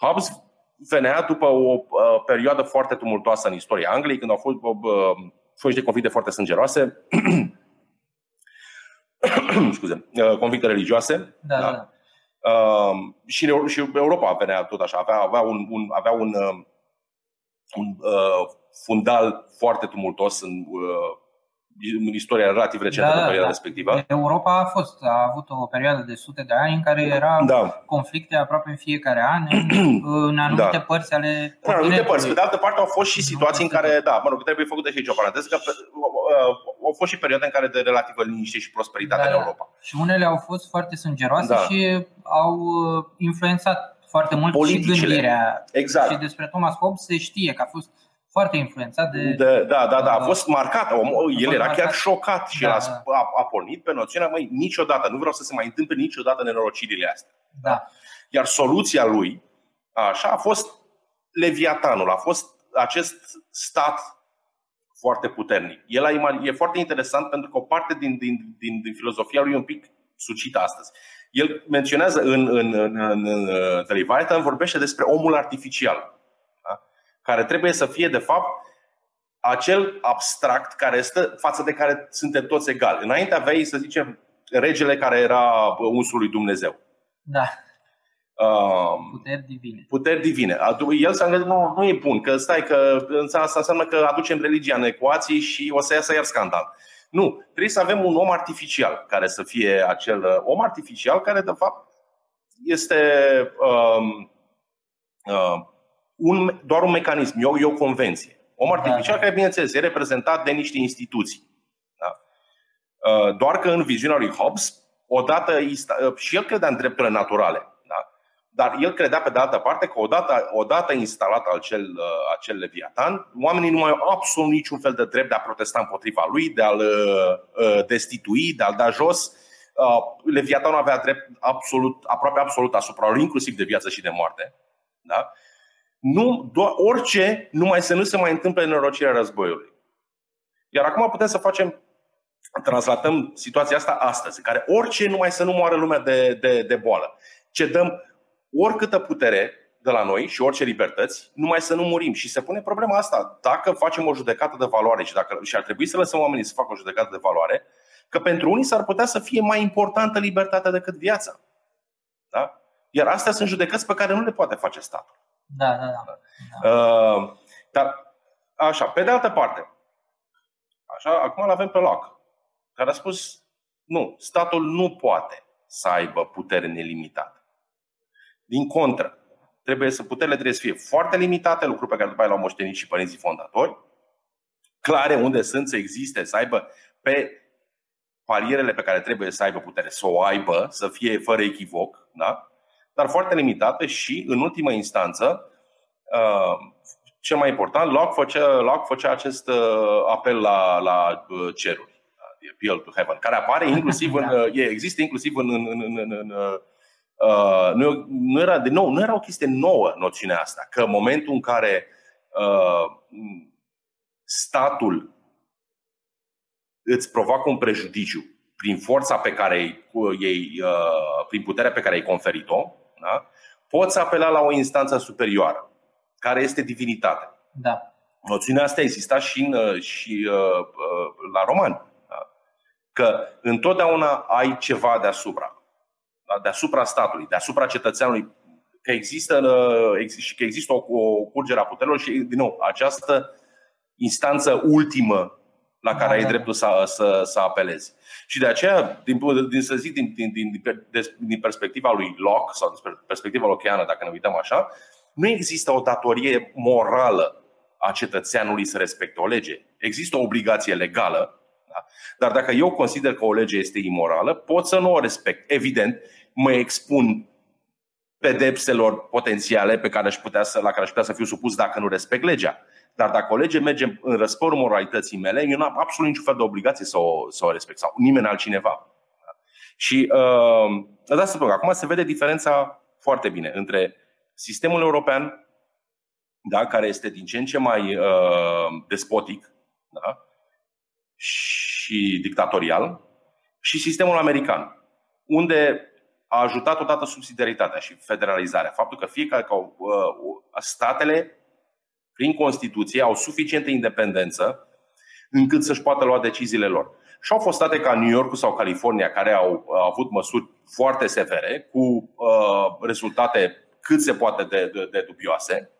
Hobbes venea după o uh, perioadă foarte tumultoasă în istoria Angliei, când au fost uh, foști de conflicte foarte sângeroase, scuze, uh, conflicte religioase. Da, da. da. Uh, și, și Europa venea tot așa, avea, avea un, un, avea un, uh, un uh, fundal foarte tumultos în uh, în istoria relativ recentă da, în perioada da. respectivă. Europa a fost, a avut o perioadă de sute de ani în care era da. conflicte aproape în fiecare an în anumite da. părți ale În anumite părți. Pe de altă parte au fost și situații în care, da, mă rog, trebuie făcută și aici o paranteză, că uh, au fost și perioade în care de relativă liniște și prosperitate da, în Europa. Și unele au fost foarte sângeroase da. și au uh, influențat foarte mult Politicile. și gândirea. Exact. Și despre Thomas Hobbes se știe că a fost foarte influențat de... de da, da, da, a fost marcat. El era chiar șocat și da, a, a, a pornit pe noțiunea, măi, niciodată, nu vreau să se mai întâmple niciodată nenorocirile astea. Da. Iar soluția lui, așa, a fost Leviatanul, a fost acest stat foarte puternic. El a, e foarte interesant pentru că o parte din, din, din, din filozofia lui e un pic sucită astăzi. El menționează în, în, în, în, în The Leviathan, vorbește despre omul artificial care trebuie să fie, de fapt, acel abstract care stă, față de care suntem toți egali. Înainte aveai, să zicem, regele care era unsul lui Dumnezeu. Da. Uh, puteri divine. Puteri divine. El s-a gândit, nu, nu e bun, că stai, că asta înseamnă că aducem religia în ecuații și o să iasă iar scandal. Nu, trebuie să avem un om artificial care să fie acel uh, om artificial care, de fapt, este um, uh, un, doar un mecanism, e o, e o convenție. Om artificial da. care, bineînțeles, e reprezentat de niște instituții. Da? Uh, doar că în viziunea lui Hobbes, odată uh, și el credea în drepturile naturale, da? dar el credea pe de altă parte că odată, odată instalat acel, uh, acel leviatan, oamenii nu mai au absolut niciun fel de drept de a protesta împotriva lui, de a-l destitui, de a-l da jos. Leviatanul avea drept absolut, aproape absolut asupra lui, inclusiv de viață și de moarte. Da? Nu, doar, orice, numai să nu se mai întâmple nenorocirea războiului. Iar acum putem să facem, translatăm situația asta astăzi, în care orice, numai să nu moară lumea de, de, de boală. Ce dăm oricâtă putere de la noi și orice libertăți, numai să nu murim. Și se pune problema asta. Dacă facem o judecată de valoare și, dacă, și ar trebui să lăsăm oamenii să facă o judecată de valoare, că pentru unii s-ar putea să fie mai importantă libertatea decât viața. Da? Iar astea sunt judecăți pe care nu le poate face statul. Da, da, da. da. Uh, dar, așa, pe de altă parte, așa, acum îl avem pe loc, care a spus, nu, statul nu poate să aibă putere nelimitată. Din contră, trebuie să puterile trebuie să fie foarte limitate, lucru pe care după aia l-au moștenit și părinții fondatori, clare unde sunt să existe, să aibă pe palierele pe care trebuie să aibă putere, să o aibă, să fie fără echivoc, da? Dar foarte limitată și, în ultimă instanță, uh, cel mai important, Locke făcea, Locke făcea acest uh, apel la, la uh, ceruri, the appeal to heaven, care apare inclusiv în, da. există inclusiv în, în, în, în, în Uh, nu, nu, era, de nou, nu era o chestie nouă noțiunea asta, că în momentul în care uh, statul îți provoacă un prejudiciu prin forța pe care ei, uh, prin puterea pe care ai conferit-o, da? poți apela la o instanță superioară, care este divinitatea. Da. Noțiunea asta exista și, în, și uh, uh, la romani. Da? Că întotdeauna ai ceva deasupra. Da? Deasupra statului, deasupra cetățeanului. Că există, uh, și că există o, o curgere a puterilor și, din nou, această instanță ultimă la care da, ai da. dreptul să, să, să apelezi. Și de aceea, din, din să zic, din, din, din, din perspectiva lui Locke sau din perspectiva locheană, dacă ne uităm așa, nu există o datorie morală a cetățeanului să respecte o lege. Există o obligație legală, da? dar dacă eu consider că o lege este imorală, pot să nu o respect. Evident, mă expun pedepselor potențiale pe care aș putea să, la care aș putea să fiu supus dacă nu respect legea. Dar dacă o lege merge în răsporul moralității mele, eu nu am absolut niciun fel de obligație să o, să o respect sau nimeni altcineva. Și uh, da, să spun, acum se vede diferența foarte bine între sistemul european, da, care este din ce în ce mai uh, despotic da, și dictatorial, și sistemul american, unde a ajutat odată subsidiaritatea și federalizarea. Faptul că fiecare, că uh, statele, prin Constituție, au suficientă independență încât să-și poată lua deciziile lor. Și au fost state ca New York sau California care au, au avut măsuri foarte severe, cu uh, rezultate cât se poate de, de, de dubioase.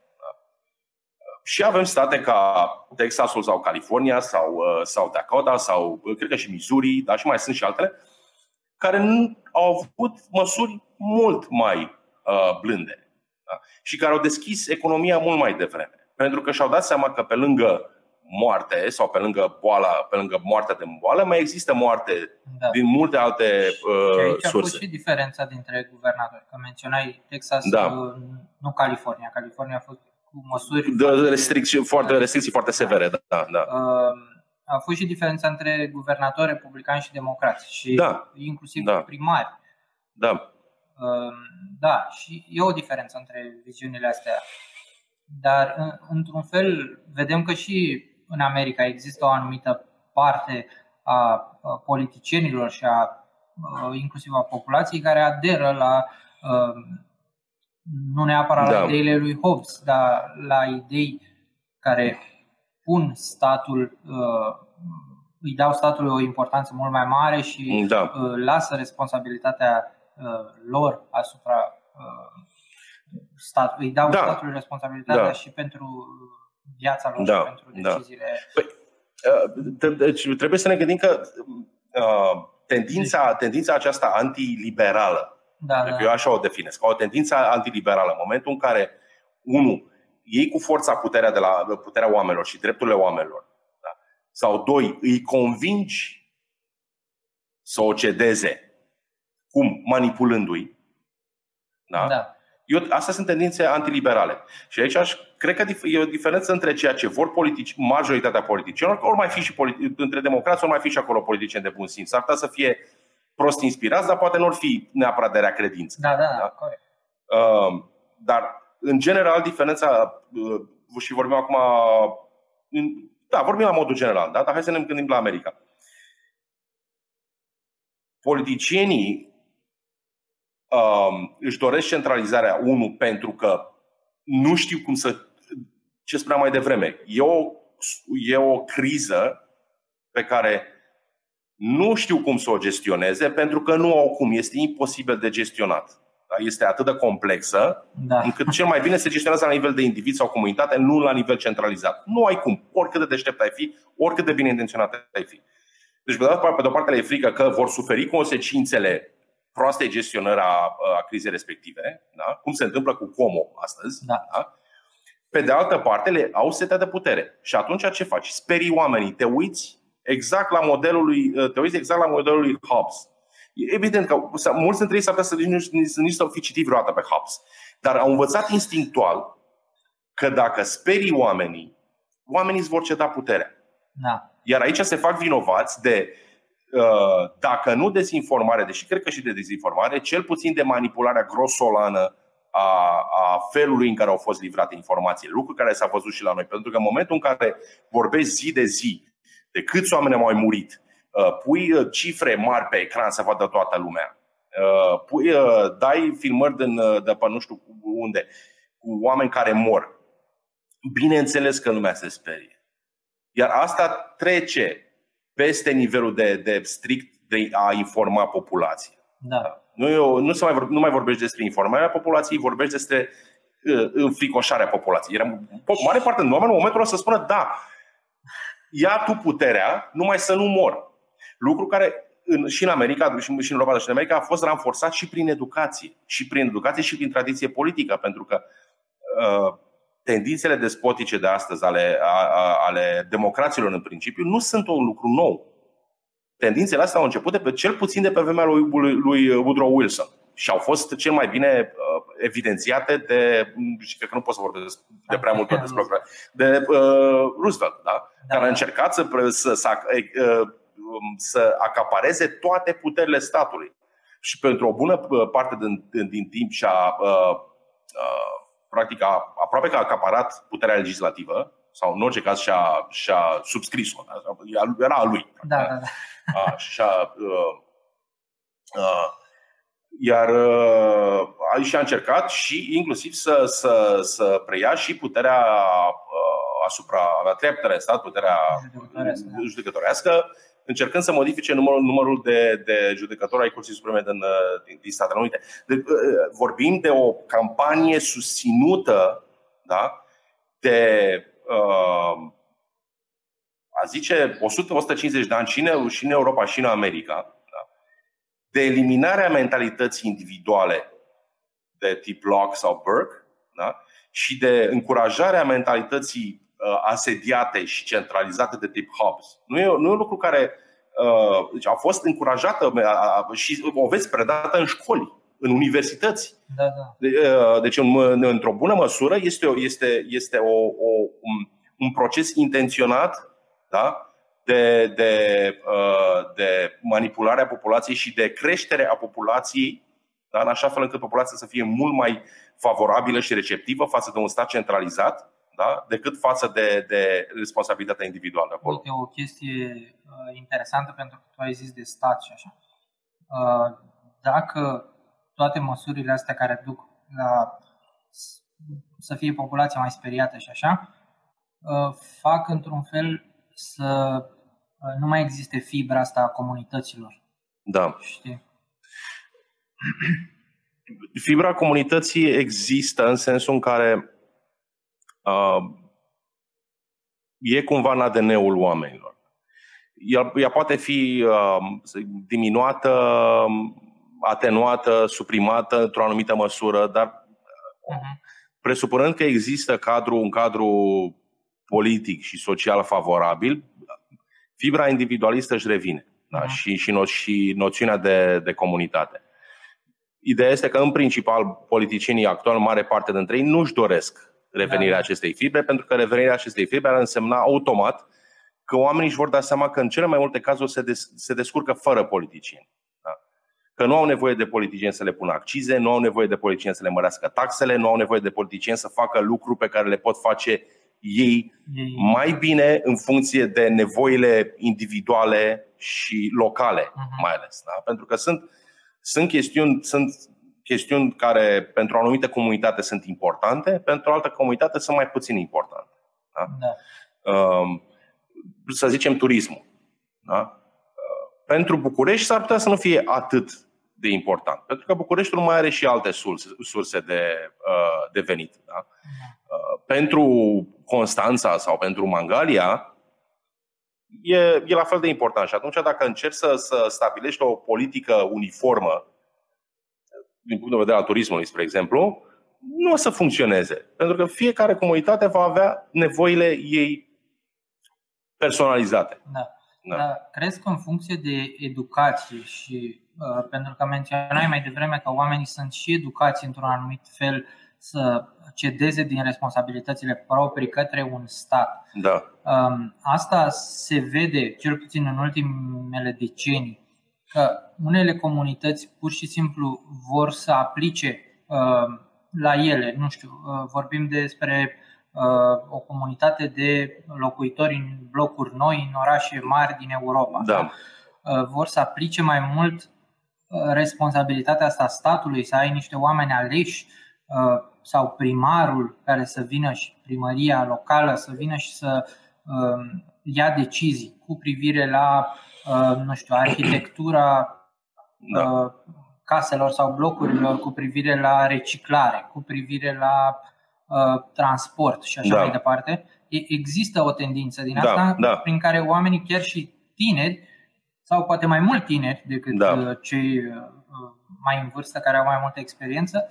Și avem state ca Texasul sau California sau, uh, sau Dakota sau uh, cred că și Missouri, dar și mai sunt și altele, care nu au avut măsuri mult mai uh, blânde da? și care au deschis economia mult mai devreme. Pentru că și-au dat seama că pe lângă moarte sau pe lângă boala, pe lângă moartea de boală, mai există moarte da. din multe alte uh, și aici surse. a fost și diferența dintre guvernatori. Că menționai Texas, da. Uh, nu California. California a fost cu măsuri de foarte, restricții foarte, restricții foarte severe. Da, da. da. Uh, a fost și diferența între guvernatori republicani și democrați și da. inclusiv da. primari. Da. Uh, da, și e o diferență între viziunile astea. Dar, într-un fel, vedem că și în America există o anumită parte a politicienilor și a, inclusiv a populației care aderă la nu neapărat da. la ideile lui Hobbes, dar la idei care pun statul, îi dau statului o importanță mult mai mare și da. lasă responsabilitatea lor asupra statului, îi dau da. statului responsabilitatea da. și pentru viața lor da, și pentru da. deciziile. Da. Păi, deci trebuie să ne gândim că uh, tendința, tendința aceasta antiliberală, da, da. eu așa o definesc, o tendință antiliberală, în momentul în care, unul, iei cu forța puterea de la puterea oamenilor și drepturile oamenilor, da? sau doi, îi convingi să o cedeze, cum? Manipulându-i, da? da. Eu, astea sunt tendințe antiliberale. Și aici aș, cred că e o diferență între ceea ce vor politici, majoritatea politicienilor, ori mai fi și politi- între democrați, ori mai fi și acolo politicieni de bun simț. S-ar putea să fie prost inspirați, dar poate nu ar fi neapărat de rea credință. Da, da, da, corect. Uh, dar, în general, diferența, uh, și vorbim acum, în, da, vorbim la modul general, da? dar hai să ne gândim la America. Politicienii uh, își doresc centralizarea, unu, pentru că nu știu cum să. Ce spuneam mai devreme, e o, e o criză pe care nu știu cum să o gestioneze pentru că nu au cum. Este imposibil de gestionat. Da? Este atât de complexă da. încât cel mai bine se gestionează la nivel de individ sau comunitate, nu la nivel centralizat. Nu ai cum. Oricât de deștept ai fi, oricât de bine intenționat ai fi. Deci, pe de o parte, le e frică că vor suferi consecințele proastei gestionări a, a crizei respective, da? cum se întâmplă cu Como astăzi. Da. Da? Pe de altă parte, le au setea de putere. Și atunci ce faci? Sperii oamenii, te uiți exact la modelul lui, te uiți exact la modelul lui Hobbes. E evident că mulți dintre ei s-ar putea să nici, nici, nici să fi citit vreodată pe Hobbes. Dar au învățat instinctual că dacă sperii oamenii, oamenii îți vor ceda puterea. Da. Iar aici se fac vinovați de Uh, dacă nu dezinformare, deși cred că și de dezinformare, cel puțin de manipularea grosolană a, a felului în care au fost livrate informații, lucru care s-a văzut și la noi. Pentru că în momentul în care vorbești zi de zi de câți oameni au mai murit, uh, pui uh, cifre mari pe ecran să vadă toată lumea, pui, dai filmări din, de pe nu știu unde, cu oameni care mor, bineînțeles că lumea se sperie. Iar asta trece peste nivelul de, de strict de a informa populația. Da. Nu, nu, se mai, nu mai vorbești despre informarea populației, vorbești despre uh, înfricoșarea populației. Era, mare parte din oameni în momentul ăsta să spună da, ia tu puterea, numai să nu mor. Lucru care în, și în America, și în Europa, și în America a fost ranforsat și prin educație. Și prin educație și prin tradiție politică, pentru că uh, tendințele despotice de astăzi ale, a, a, ale democraților în principiu nu sunt un lucru nou. Tendințele astea au început de pe cel puțin de pe vremea lui, lui, lui Woodrow Wilson și au fost cel mai bine uh, evidențiate de, și cred că nu pot să vorbesc de prea mult despre de uh, Roosevelt, da? da? care a încercat să, să, să, uh, să acapareze toate puterile statului. Și pentru o bună uh, parte din, din, din timp și-a uh, uh, practic a, aproape că a acaparat puterea legislativă, sau în orice caz și-a, și-a subscris-o. Era a lui. Da, da, da. A, și-a, uh, uh, Iar uh, aici a încercat și inclusiv să, să, să preia și puterea uh, asupra, a treia putere în stat, puterea judecătorească, încercând să modifice numărul, numărul de, de judecători ai Curții Supreme din, din, din Statele Unite. De, uh, vorbim de o campanie susținută da, de, uh, a zice, 100-150 de ani și în, și în Europa și în America, de eliminarea mentalității individuale de tip Locke sau Burke da? și de încurajarea mentalității uh, asediate și centralizate de tip Hobbes. Nu e, nu e un lucru care uh, deci a fost încurajată uh, și o veți predată în școli, în universități. Da, da. Uh, deci, în, într-o bună măsură, este, o, este, este o, o, un, un proces intenționat da? de, de, uh, de manipulare a populației și de creștere a populației, da? în așa fel încât populația să fie mult mai favorabilă și receptivă față de un stat centralizat, da? decât față de, de responsabilitatea individuală acolo. Uite, o chestie uh, interesantă pentru că tu ai zis de stat și așa. Uh, dacă toate măsurile astea care duc la să fie populația mai speriată și așa, uh, fac într-un fel să uh, nu mai existe fibra asta a comunităților. Da. Știi? Fibra comunității există în sensul în care uh, e cumva în ADN-ul oamenilor. Ea, ea poate fi uh, diminuată, atenuată, suprimată într-o anumită măsură, dar uh-huh. presupunând că există cadru, un cadru politic și social favorabil, fibra individualistă își revine da? Uh-huh. și, și, no, și noțiunea de, de comunitate. Ideea este că, în principal, politicienii actuali, mare parte dintre ei, nu-și doresc revenirea da. acestei fibre, pentru că revenirea acestei fibre ar însemna automat că oamenii își vor da seama că, în cele mai multe cazuri, se, des, se descurcă fără politicieni. Da? Că nu au nevoie de politicieni să le pună accize, nu au nevoie de politicieni să le mărească taxele, nu au nevoie de politicieni să facă lucruri pe care le pot face ei mai bine în funcție de nevoile individuale și locale, uh-huh. mai ales. Da? Pentru că sunt, sunt, chestiuni, sunt chestiuni care pentru o anumită comunitate sunt importante, pentru o altă comunitate sunt mai puțin importante. Da? Da. Uh, să zicem turismul. Da? Uh, pentru București s-ar putea să nu fie atât de important, pentru că Bucureștiul mai are și alte surse, surse de, uh, de venit. Da? Uh-huh. Uh, pentru Constanța sau pentru Mangalia, e, e la fel de important. Și atunci, dacă încerci să, să stabilești o politică uniformă, din punct de vedere al turismului, spre exemplu, nu o să funcționeze. Pentru că fiecare comunitate va avea nevoile ei personalizate. Da. Da. Dar crezi că în funcție de educație și uh, pentru că menționai mai devreme că oamenii sunt și educați într-un anumit fel să cedeze din responsabilitățile proprii către un stat. Da. Um, asta se vede, cel puțin în ultimele decenii, că unele comunități pur și simplu vor să aplice uh, la ele, nu știu, uh, vorbim despre uh, o comunitate de locuitori în blocuri noi, în orașe mari din Europa. Da. Vor să aplice mai mult responsabilitatea asta statului, să ai niște oameni aleși sau primarul care să vină și primăria locală să vină și să uh, ia decizii cu privire la, uh, nu știu, arhitectura da. uh, caselor sau blocurilor, cu privire la reciclare, cu privire la uh, transport și așa da. mai departe. Există o tendință din da, asta da. prin care oamenii, chiar și tineri, sau poate mai mult tineri decât da. Uh, cei uh, mai în vârstă care au mai multă experiență,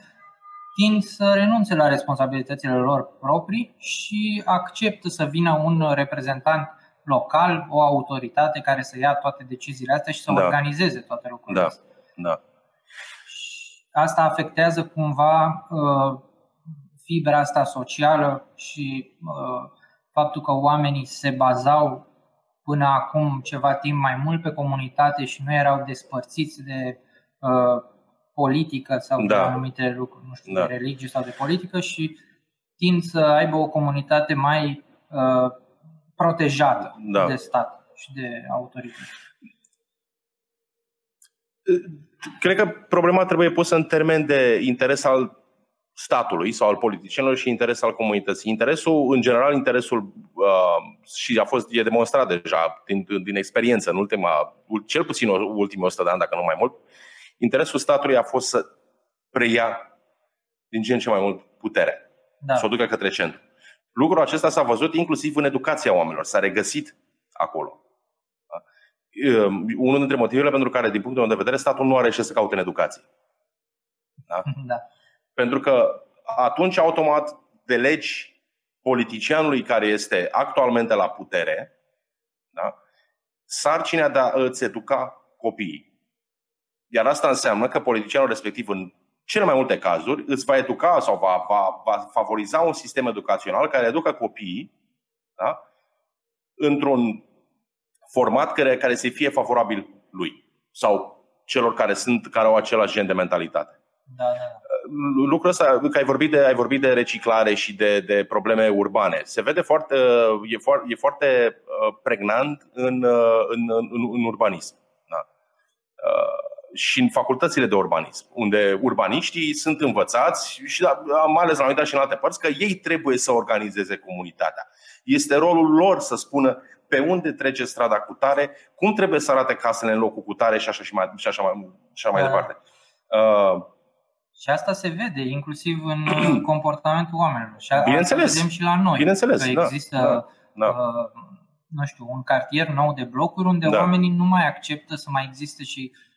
tind să renunțe la responsabilitățile lor proprii și acceptă să vină un reprezentant local, o autoritate care să ia toate deciziile astea și să da. organizeze toate lucrurile da. astea. Da. Asta afectează cumva uh, fibra asta socială și uh, faptul că oamenii se bazau până acum ceva timp mai mult pe comunitate și nu erau despărțiți de uh, politică sau da. de anumite lucruri, nu știu, da. de religie sau de politică și tind să aibă o comunitate mai uh, protejată da. de stat și de autorități. cred că problema trebuie pusă în termen de interes al statului sau al politicienilor și interes al comunității. Interesul, în general, interesul, uh, și a fost e demonstrat deja din, din experiență în ultima, cel puțin ultimii 100 de ani, dacă nu mai mult, interesul statului a fost să preia din ce în ce mai mult putere, da. să o ducă către centru. Lucrul acesta s-a văzut inclusiv în educația oamenilor, s-a regăsit acolo. Da? Um, unul dintre motivele pentru care, din punctul meu de vedere, statul nu are ce să caute în educație. Da? da. Pentru că atunci, automat, delegi politicianului care este actualmente la putere da? sarcina de a îți educa copiii. Iar asta înseamnă că politicianul respectiv, în cele mai multe cazuri, îți va educa sau va, va, va favoriza un sistem educațional care educă copiii da? într-un format care, care să fie favorabil lui sau celor care sunt care au același gen de mentalitate. Da, da. da lucrul ăsta, că ai vorbit de, ai vorbit de reciclare și de, de probleme urbane, se vede foarte, e, foarte, e foarte uh, pregnant în, uh, în, în, în urbanism. Da? Uh, și în facultățile de urbanism, unde urbaniștii sunt învățați și da, mai ales la noi, dar și în alte părți, că ei trebuie să organizeze comunitatea. Este rolul lor să spună pe unde trece strada cu tare, cum trebuie să arate casele în locul cu tare și așa, și mai, și așa mai, și așa mai da. departe. Uh, și asta se vede inclusiv în uh, comportamentul oamenilor. Și Bineînțeles. asta vedem și la noi. Bineînțeles, că da, există, da, da. Uh, nu știu, un cartier nou de blocuri unde da. oamenii nu mai acceptă să mai existe și uh,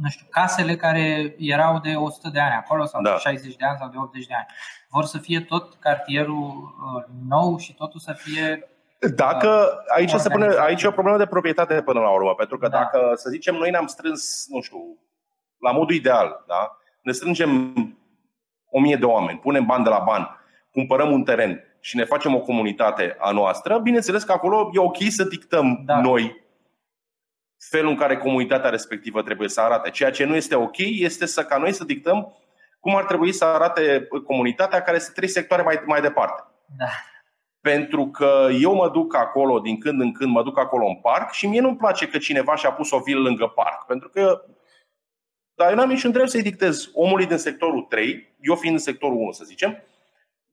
nu știu, casele care erau de 100 de ani acolo sau da. de 60 de ani sau de 80 de ani. Vor să fie tot cartierul uh, nou și totul să fie dacă uh, aici se pune, aici e o problemă de proprietate până la urmă, pentru că da. dacă, să zicem, noi ne-am strâns, nu știu, la modul ideal, da? ne strângem o mie de oameni, punem bani de la bani, cumpărăm un teren și ne facem o comunitate a noastră, bineînțeles că acolo e ok să dictăm da. noi felul în care comunitatea respectivă trebuie să arate. Ceea ce nu este ok este să ca noi să dictăm cum ar trebui să arate comunitatea care este trei sectoare mai, mai departe. Da. Pentru că eu mă duc acolo, din când în când mă duc acolo în parc și mie nu-mi place că cineva și-a pus o vilă lângă parc. Pentru că dar eu n-am niciun drept să-i dictez omului din sectorul 3, eu fiind în sectorul 1, să zicem,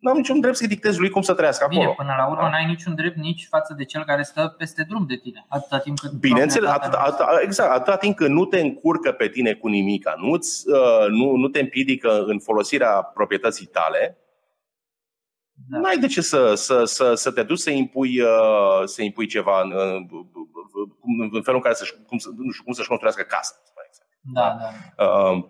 n-am niciun drept să-i dictez lui cum să trăiască acolo. Bine, până la urmă da? n-ai niciun drept nici față de cel care stă peste drum de tine, atâta timp cât... Bineînțeles, atâta, atâta, exact, atâta timp cât nu te încurcă pe tine cu nimica, nu, uh, nu, nu te împiedică în folosirea proprietății tale, da. n-ai de ce să, să, să, să te duci să impui, uh, să impui ceva în, în, în felul în care să, cum, nu știu, cum să-și construiască casa. Da, da. Uh,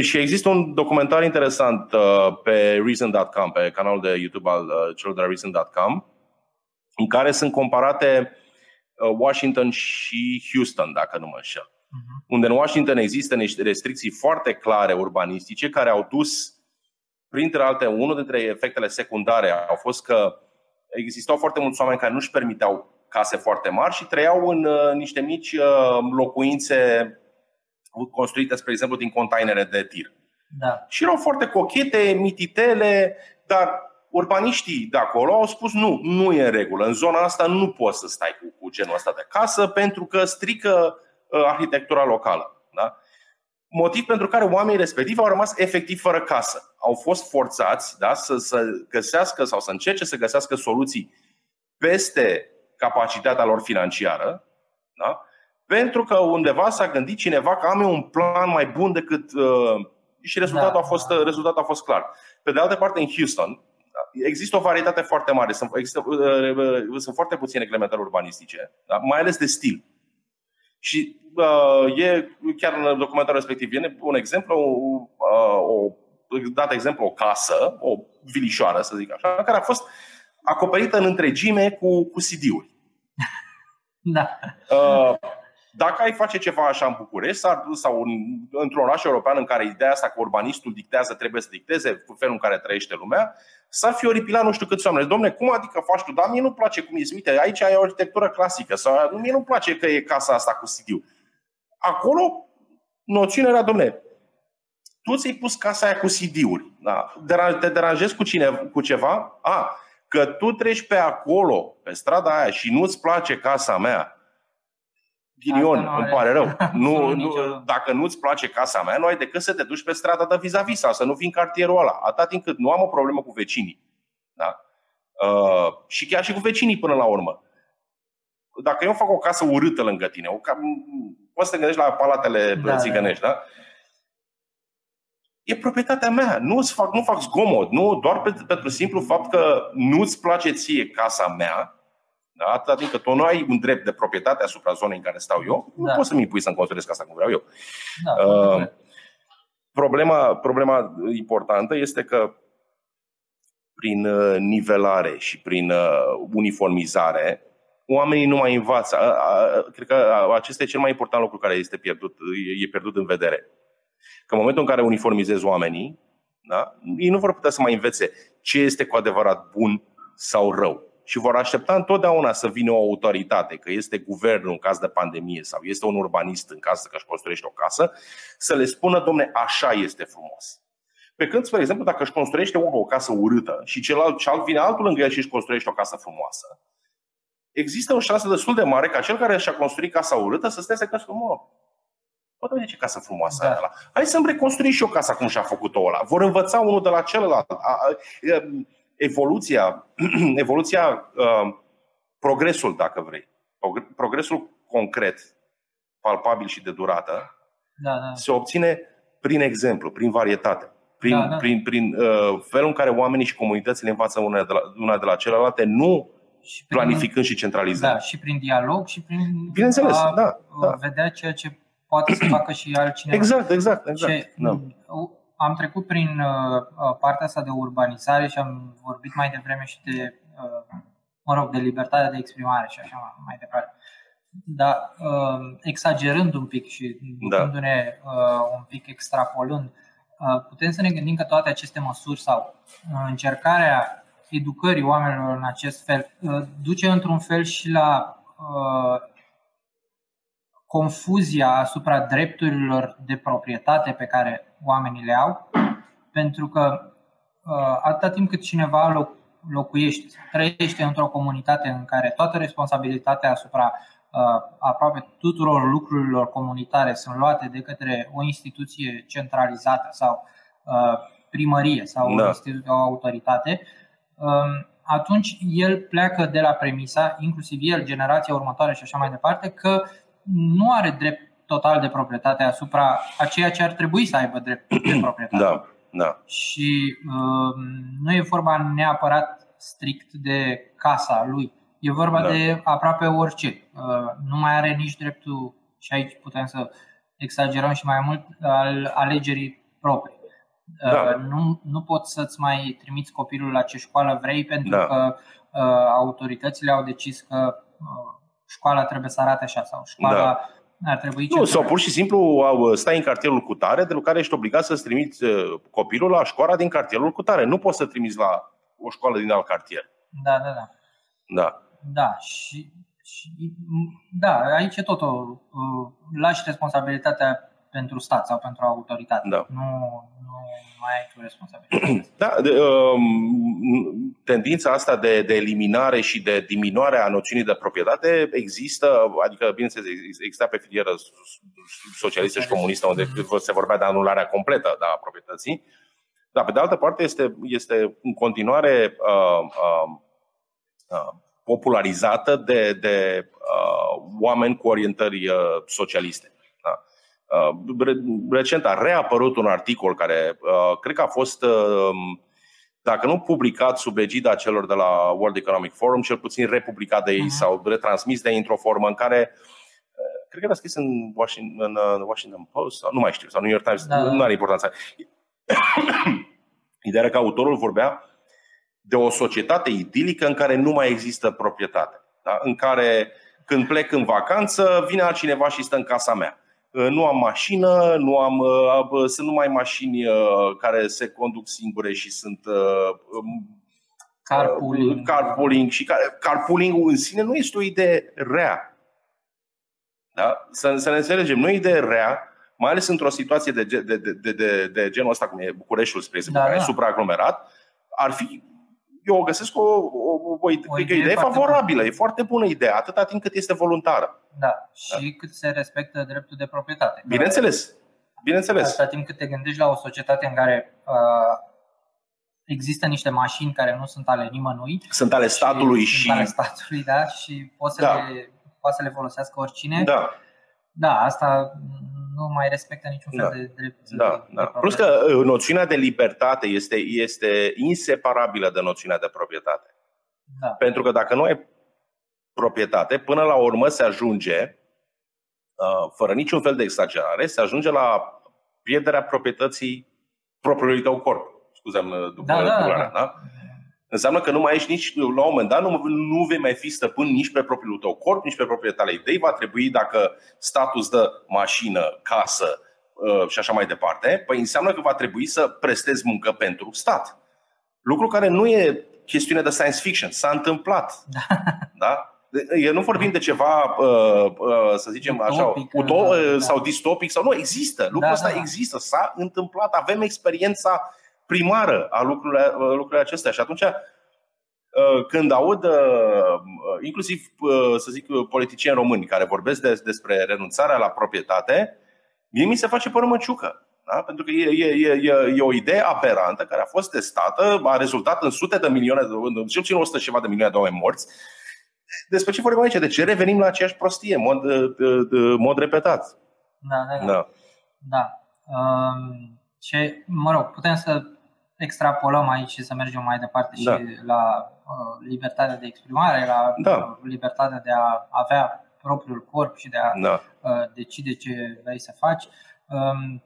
și există un documentar interesant uh, pe Reason.com, pe canalul de YouTube al uh, celor de la Reason.com, în care sunt comparate uh, Washington și Houston, dacă nu mă înșel. Uh-huh. Unde în Washington există niște restricții foarte clare urbanistice care au dus, printre alte, unul dintre efectele secundare au fost că existau foarte mulți oameni care nu-și permiteau case foarte mari și trăiau în uh, niște mici uh, locuințe construite, spre exemplu, din containere de tir. Da. Și erau foarte cochete, mititele, dar urbaniștii de acolo au spus nu, nu e în regulă. În zona asta nu poți să stai cu, cu genul ăsta de casă pentru că strică uh, arhitectura locală. Da? Motiv pentru care oamenii respectivi au rămas efectiv fără casă. Au fost forțați da, să, să găsească sau să încerce să găsească soluții peste capacitatea lor financiară da? Pentru că undeva s-a gândit cineva că am eu un plan mai bun decât. Uh, și rezultatul, da. a fost, uh, rezultatul a fost clar. Pe de altă parte, în Houston, există o varietate foarte mare. Sunt, există, uh, uh, sunt foarte puține reglementări urbanistice, da? mai ales de stil. Și uh, e chiar în documentarul respectiv, e un exemplu, uh, o, dat exemplu, o casă, o vilișoară, să zic așa, care a fost acoperită în întregime cu, cu CD-uri. Da. Uh, dacă ai face ceva așa în București sau în, într-un oraș european în care ideea asta că urbanistul dictează, trebuie să dicteze cu felul în care trăiește lumea, s-ar fi oripilat nu știu câți oameni. Domne, cum adică faci tu? Dar mie nu place cum e. Uite, aici ai o arhitectură clasică sau mie nu place că e casa asta cu cd Acolo, noțiunea era, domne, tu ți-ai pus casa aia cu CD-uri. Da? Te deranjezi cu, cine, cu ceva? A, că tu treci pe acolo, pe strada aia și nu-ți place casa mea, ghinion, nu îmi pare rău. Nu, nu, dacă nu-ți place casa mea, nu ai decât să te duci pe strada de vis-a-vis sau să nu fii în cartierul ăla. Atât timp cât nu am o problemă cu vecinii. Da? Uh, și chiar și cu vecinii până la urmă. Dacă eu fac o casă urâtă lângă tine, o ca... poți să te gândești la palatele da, țigănești, da? da? E proprietatea mea. Nu fac, nu fac zgomot. Nu, doar pentru, pentru simplu fapt că nu-ți place ție casa mea, da? Atâta timp că tu nu ai un drept de proprietate asupra zonei în care stau eu, da. nu poți să-mi impui să-mi construiesc asta cum vreau eu. Da, uh, problema, problema importantă este că prin uh, nivelare și prin uh, uniformizare, oamenii nu mai învață. Cred că acesta e cel mai important lucru care este pierdut, e pierdut în vedere. Că în momentul în care uniformizezi oamenii, da, ei nu vor putea să mai învețe ce este cu adevărat bun sau rău. Și vor aștepta întotdeauna să vină o autoritate, că este guvernul în caz de pandemie sau este un urbanist în caz că își construiește o casă, să le spună, domne, așa este frumos. Pe când, spre exemplu, dacă își construiește unul o casă urâtă și celălalt, celălalt vine altul lângă el și își construiește o casă frumoasă, există o șansă destul de mare ca cel care și-a construit casa urâtă să stea să că mă, Poate vede ce casă frumoasă da. ăla. Hai să-mi reconstrui și eu casa cum și-a făcut-o ăla. Vor învăța unul de la celălalt. Evoluția, evoluția progresul, dacă vrei, progresul concret, palpabil și de durată, da, da. se obține prin exemplu, prin varietate prin, da, da. prin, prin uh, felul în care oamenii și comunitățile învață una de la, una de la celelalte, nu și prin, planificând și centralizând. Da, și prin dialog și prin Bineînțeles, a, da, da. vedea ceea ce poate să facă și altcineva. Exact, exact, exact. Ce, da. Am trecut prin uh, uh, partea asta de urbanizare și am vorbit mai devreme și de, uh, mă rog, de libertatea de exprimare și așa mai departe. Dar uh, exagerând un pic și da. ne uh, un pic extrapolând, uh, Uh, putem să ne gândim că toate aceste măsuri sau uh, încercarea educării oamenilor în acest fel uh, duce într-un fel și la confuzia asupra drepturilor de proprietate pe care oamenii le au, pentru că atâta timp cât cineva locuiește, trăiește într-o comunitate în care toată responsabilitatea asupra Uh, aproape tuturor lucrurilor comunitare sunt luate de către o instituție centralizată sau uh, primărie sau da. o, instituție, o autoritate, um, atunci el pleacă de la premisa, inclusiv el, generația următoare și așa mai departe, că nu are drept total de proprietate asupra a ceea ce ar trebui să aibă drept de proprietate. Da, da. Și uh, nu e vorba neapărat strict de casa lui, E vorba da. de aproape orice. Uh, nu mai are nici dreptul, și aici putem să exagerăm și mai mult, al alegerii proprii. Uh, da. Nu, nu poți să-ți mai trimiți copilul la ce școală vrei pentru da. că uh, autoritățile au decis că școala trebuie să arate așa sau școala da. Ar trebui Nu, sau pur și simplu stai în cartierul cu tare, de care ești obligat să-ți trimiți copilul la școala din cartierul cu tare. Nu poți să trimiți la o școală din alt cartier. Da, da, da. Da. Da, și, și da, aici e totul. Uh, lași responsabilitatea pentru stat sau pentru autoritate. Da. Nu, nu mai ai tu responsabilitate. Da, de, um, tendința asta de, de eliminare și de diminuare a noțiunii de proprietate există, adică, bineînțeles, exista pe filieră socialistă și comunistă, unde mm-hmm. se vorbea de anularea completă da, a proprietății. Dar, pe de altă parte, este, este în continuare uh, uh, uh, popularizată de, de uh, oameni cu orientări uh, socialiste. Da. Uh, recent a reapărut un articol care uh, cred că a fost, uh, dacă nu publicat sub egida celor de la World Economic Forum, cel puțin republicat de ei uh-huh. sau retransmis de ei într-o formă în care uh, cred că era scris în Washington, în uh, Washington Post, sau nu mai știu, sau New York Times, da. nu are importanță. Ideea era că autorul vorbea de o societate idilică în care nu mai există proprietate. Da? În care când plec în vacanță, vine altcineva și stă în casa mea. Uh, nu am mașină, nu am, uh, sunt numai mașini uh, care se conduc singure și sunt um, carpooling. carpooling și carpooling în sine nu este o idee rea. Da? Să, să ne înțelegem, nu e o idee rea, mai ales într-o situație de, de, de, de, de, de genul ăsta, cum e Bucureștiul, spre exemplu, da, care da. e supraaglomerat, ar fi eu o găsesc o, o, o, o, o idee, idee favorabilă, bună. e foarte bună idee, atâta timp cât este voluntară. Da, și da. cât se respectă dreptul de proprietate. Bineînțeles, bineînțeles. Atâta timp cât te gândești la o societate în care uh, există niște mașini care nu sunt ale nimănui. Sunt ale statului și... și... Sunt ale statului, da, și poți să, da. le, poți să le folosească oricine. Da. Da, asta nu mai respectă niciun fel da. de drept. Da, da. Plus că uh, noțiunea de libertate este, este inseparabilă de noțiunea de proprietate. Da. Pentru că dacă nu ai proprietate, până la urmă se ajunge, uh, fără niciun fel de exagerare, se ajunge la pierderea proprietății propriului tău corp. Scuză-mi uh, după da, da, da. da? Înseamnă că nu mai ești nici, la un moment dat, nu, nu vei mai fi stăpân nici pe propriul tău corp, nici pe propriile tale idei. Va trebui, dacă statul îți dă mașină, casă uh, și așa mai departe, păi înseamnă că va trebui să prestezi muncă pentru stat. Lucru care nu e chestiune de science fiction. S-a întâmplat. Da? da? Eu nu vorbim de ceva, uh, uh, să zicem utopic, așa, uto- da. sau distopic sau nu, există. Lucrul da, ăsta da, da. există, s-a întâmplat, avem experiența primară a lucrurilor, lucrurile acestea. Și atunci, uh, când aud, uh, inclusiv, uh, să zic, politicieni români care vorbesc despre renunțarea la proprietate, mie mi se face pe rămăciucă. Da? Pentru că e, e, e, e o idee aberantă care a fost testată, a rezultat în sute de milioane, în cel puțin 100 ceva de milioane de oameni morți. Despre ce vorbim aici? De ce revenim la aceeași prostie, în mod, mod repetat? Da, da, da. da. da. Um, ce, mă rog, putem să extrapolăm aici și să mergem mai departe da. și la uh, libertatea de exprimare, la da. uh, libertatea de a avea propriul corp și de a da. uh, decide ce vrei să faci. Um,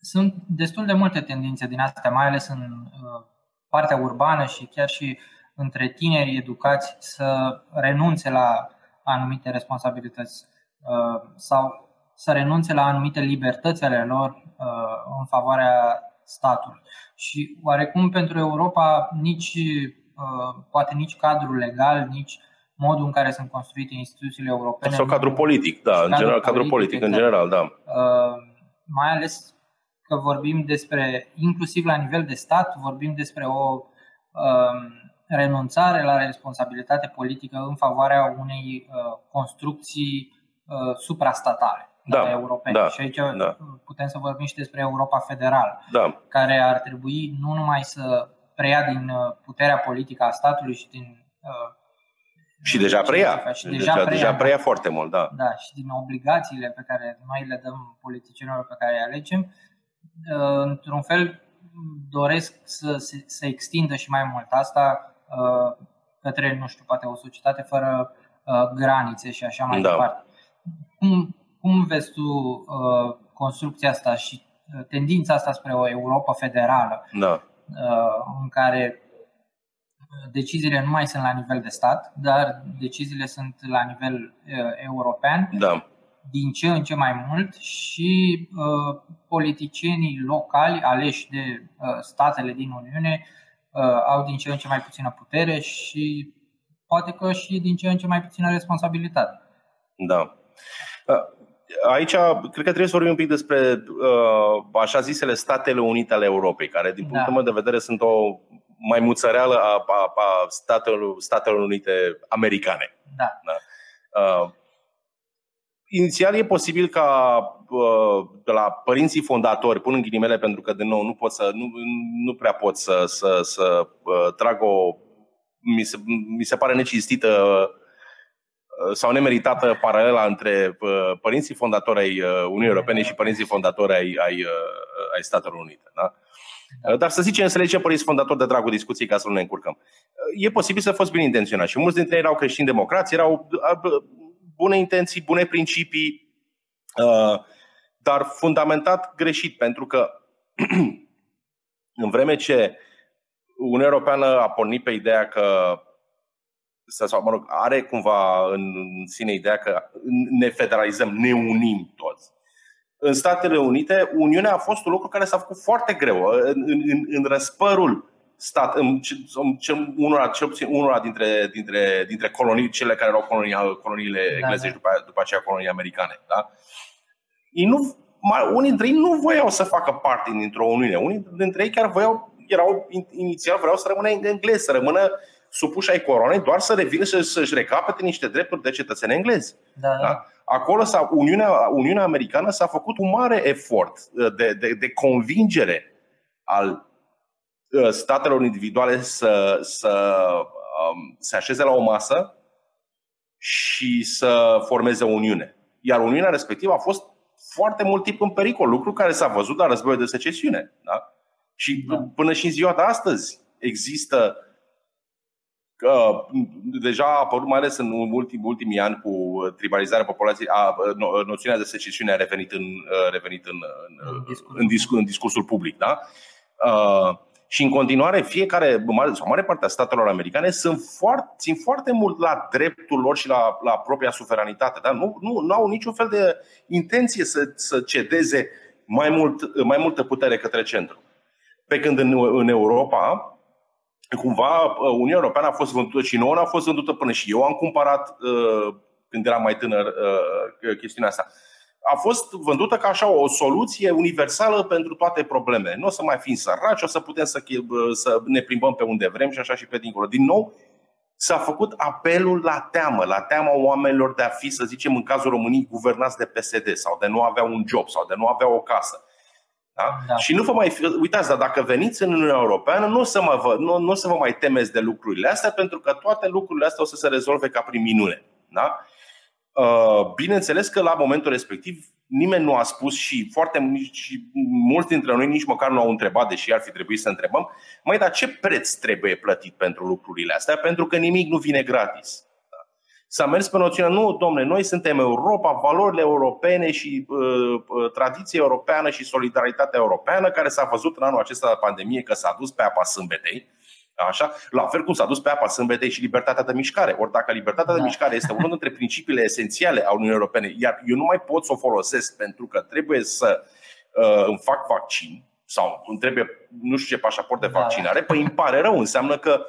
sunt destul de multe tendințe din astea, mai ales în uh, partea urbană și chiar și între tineri educați să renunțe la anumite responsabilități uh, sau să renunțe la anumite libertăți ale lor uh, în favoarea statului. Și oarecum pentru Europa nici, uh, poate nici cadrul legal, nici modul în care sunt construite instituțiile europene. Sau cadrul politic, da, în general, cadrul politic, politic în exact. general, da. Uh, mai ales că vorbim despre, inclusiv la nivel de stat, vorbim despre o uh, renunțare la responsabilitate politică în favoarea unei construcții suprastatale da, europene. Da, și aici da. putem să vorbim și despre Europa Federală, da. care ar trebui nu numai să preia din uh, puterea politică a statului și din uh, și deja preia. Și deja, deja, preia, deja preia foarte mult, da. Da, și din obligațiile pe care noi le dăm politicienilor pe care îi alegem, uh, într-un fel doresc să se să extindă și mai mult asta uh, către, nu știu, poate o societate fără uh, granițe și așa mai da. departe. Cum, cum vezi tu uh, construcția asta și uh, tendința asta spre o Europa federală, da. uh, în care uh, deciziile nu mai sunt la nivel de stat, dar deciziile sunt la nivel uh, european, da. din ce în ce mai mult și uh, politicienii locali aleși de uh, statele din Uniune uh, au din ce în ce mai puțină putere și poate că și din ce în ce mai puțină responsabilitate. Da. Uh, aici cred că trebuie să vorbim un pic despre uh, așa zisele Statele Unite ale Europei, care din punctul da. meu de vedere sunt o mai muțăreală a, a, a Statelor, Statelor Unite americane. Da. da. Uh, inițial e posibil ca uh, de la părinții fondatori, pun în ghilimele pentru că de nou nu pot să nu, nu prea pot să, să, să uh, trag o mi se, mi se pare necinstită Uh, sau nemeritată paralela între uh, părinții fondatori ai uh, Uniunii Europene și părinții fondatori ai, ai, ai Statelor Unite. Da? Dar să zicem, să le zicem părinți fondatori de dragul discuției ca să nu ne încurcăm. E posibil să fost bine intenționat și mulți dintre ei erau creștini democrați, erau bune intenții, bune principii, dar fundamentat greșit, pentru că în vreme ce Uniunea Europeană a pornit pe ideea că sau, mă rog, are cumva în sine ideea că ne federalizăm, ne unim toți. În Statele Unite, Uniunea a fost un lucru care s-a făcut foarte greu. În, în, în răspărul stat, în, în, unora, cel puțin unora dintre, dintre, dintre colonii, cele care erau colonii, coloniile da, englezești, da. după, după aceea colonii americane. Da? Ei nu, mai, unii dintre ei nu voiau să facă parte dintr-o Uniune. Unii dintre ei chiar voiau erau inițial vreau să rămână în englez, să rămână supuși ai coroanei, doar să revină și să-și recapete niște drepturi de cetățeni englezi. Da. Da? Acolo s-a, Uniunea, Uniunea Americană s-a făcut un mare efort de, de, de convingere al statelor individuale să, să um, se așeze la o masă și să formeze o Uniune. Iar Uniunea respectivă a fost foarte mult timp în pericol, lucru care s-a văzut la războiul de secesiune. Da? Și da. până și în ziua de astăzi există Uh, deja a apărut, mai ales în ultimii, ultimii ani, cu tribalizarea populației, a, noțiunea de secesiune a revenit în, revenit în, în, în, discurs, în discursul public. Da? Uh, și în continuare, fiecare, sau mare parte a statelor americane sunt foarte, țin foarte mult la dreptul lor și la, la propria suveranitate. Da? Nu, nu, nu au niciun fel de intenție să, să cedeze mai, mult, mai multă putere către centru. Pe când în, în Europa, cumva uh, Uniunea Europeană a fost vândută și nouă a fost vândută până și eu am cumpărat uh, când eram mai tânăr uh, chestiunea asta. A fost vândută ca așa o soluție universală pentru toate problemele. Nu o să mai fim săraci, o să putem să, să ne plimbăm pe unde vrem și așa și pe dincolo. Din nou, s-a făcut apelul la teamă, la teama oamenilor de a fi, să zicem, în cazul României, guvernați de PSD sau de nu avea un job sau de nu avea o casă. Da? Da. Și nu vă mai uitați, dar dacă veniți în Uniunea Europeană, nu o, să mă vă, nu, nu o să vă mai temeți de lucrurile astea, pentru că toate lucrurile astea o să se rezolve ca prin minune. Da? Uh, bineînțeles că la momentul respectiv nimeni nu a spus și foarte și mulți dintre noi nici măcar nu au întrebat, deși ar fi trebuit să întrebăm, mai dar ce preț trebuie plătit pentru lucrurile astea? Pentru că nimic nu vine gratis. S-a mers pe noțiunea, nu, domne, noi suntem Europa, valorile europene și uh, uh, tradiție europeană și solidaritatea europeană, care s-a văzut în anul acesta de pandemie că s-a dus pe apa sâmbetei. Așa? La fel cum s-a dus pe apa sâmbetei și libertatea de mișcare. Ori dacă libertatea da. de mișcare este unul dintre principiile esențiale ale Uniunii Europene, iar eu nu mai pot să o folosesc pentru că trebuie să uh, îmi fac vaccin sau îmi trebuie nu știu ce pașaport de da. vaccinare, păi îmi pare rău. Înseamnă că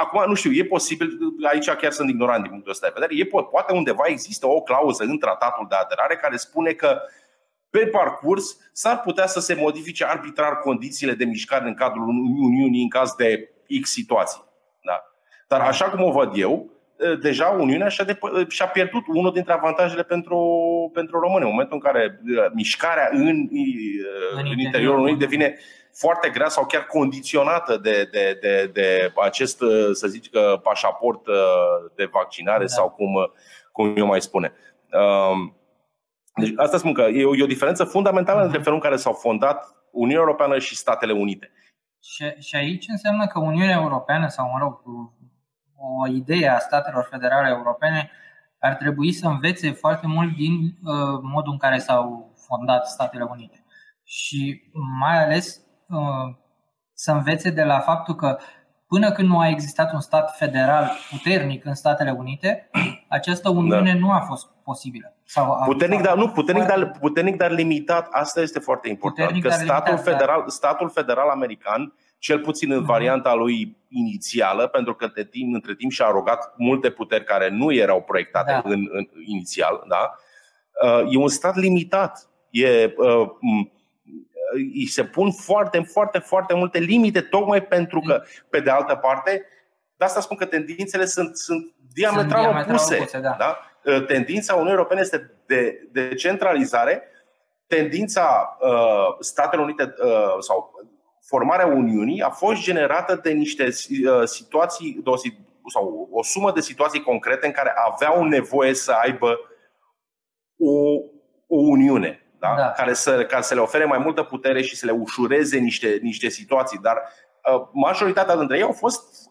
Acum, nu știu, e posibil, aici chiar sunt ignorant din punctul ăsta de vedere, e, poate undeva există o clauză în tratatul de aderare care spune că pe parcurs s-ar putea să se modifice arbitrar condițiile de mișcare în cadrul Uniunii în caz de X situații. Da? Dar așa cum o văd eu, deja Uniunea și-a, depă- și-a pierdut unul dintre avantajele pentru, pentru români. În momentul în care mișcarea în, în, în interiorul Uniunii devine foarte grea sau chiar condiționată de, de, de, de acest, să zic, pașaport uh, de vaccinare da. sau cum, cum eu mai spune. Um, deci asta spun că e o, e o diferență fundamentală între felul în care s-au fondat Uniunea Europeană și Statele Unite. Și, și aici înseamnă că Uniunea Europeană, sau mă rog, o idee a statelor federale europene, ar trebui să învețe foarte mult din uh, modul în care s-au fondat Statele Unite. Și mai ales Uh, să învețe de la faptul că până când nu a existat un stat federal puternic în Statele Unite, această uniune da. nu a fost posibilă. Sau a puternic, dar nu, puternic, dar, puternic, dar limitat. Asta este foarte important. Puternic, că statul, limitat, federal, da. statul federal american, cel puțin în uh-huh. varianta lui inițială, pentru că de timp, între timp și-a arogat multe puteri care nu erau proiectate da. în, în inițial, da? Uh, e un stat limitat. E, uh, îi se pun foarte, foarte, foarte multe limite, tocmai pentru că, pe de altă parte, de asta spun că tendințele sunt, sunt diametral, sunt opuse. opuse da. Da? Ă, tendința Uniunii Europene este de, de centralizare, tendința uh, Statelor Unite uh, sau formarea Uniunii a fost generată de niște uh, situații, de o, sau o sumă de situații concrete în care aveau nevoie să aibă o, o Uniune da? Da. Care, să, ca să le ofere mai multă putere și să le ușureze niște, niște situații. Dar uh, majoritatea dintre ei au fost,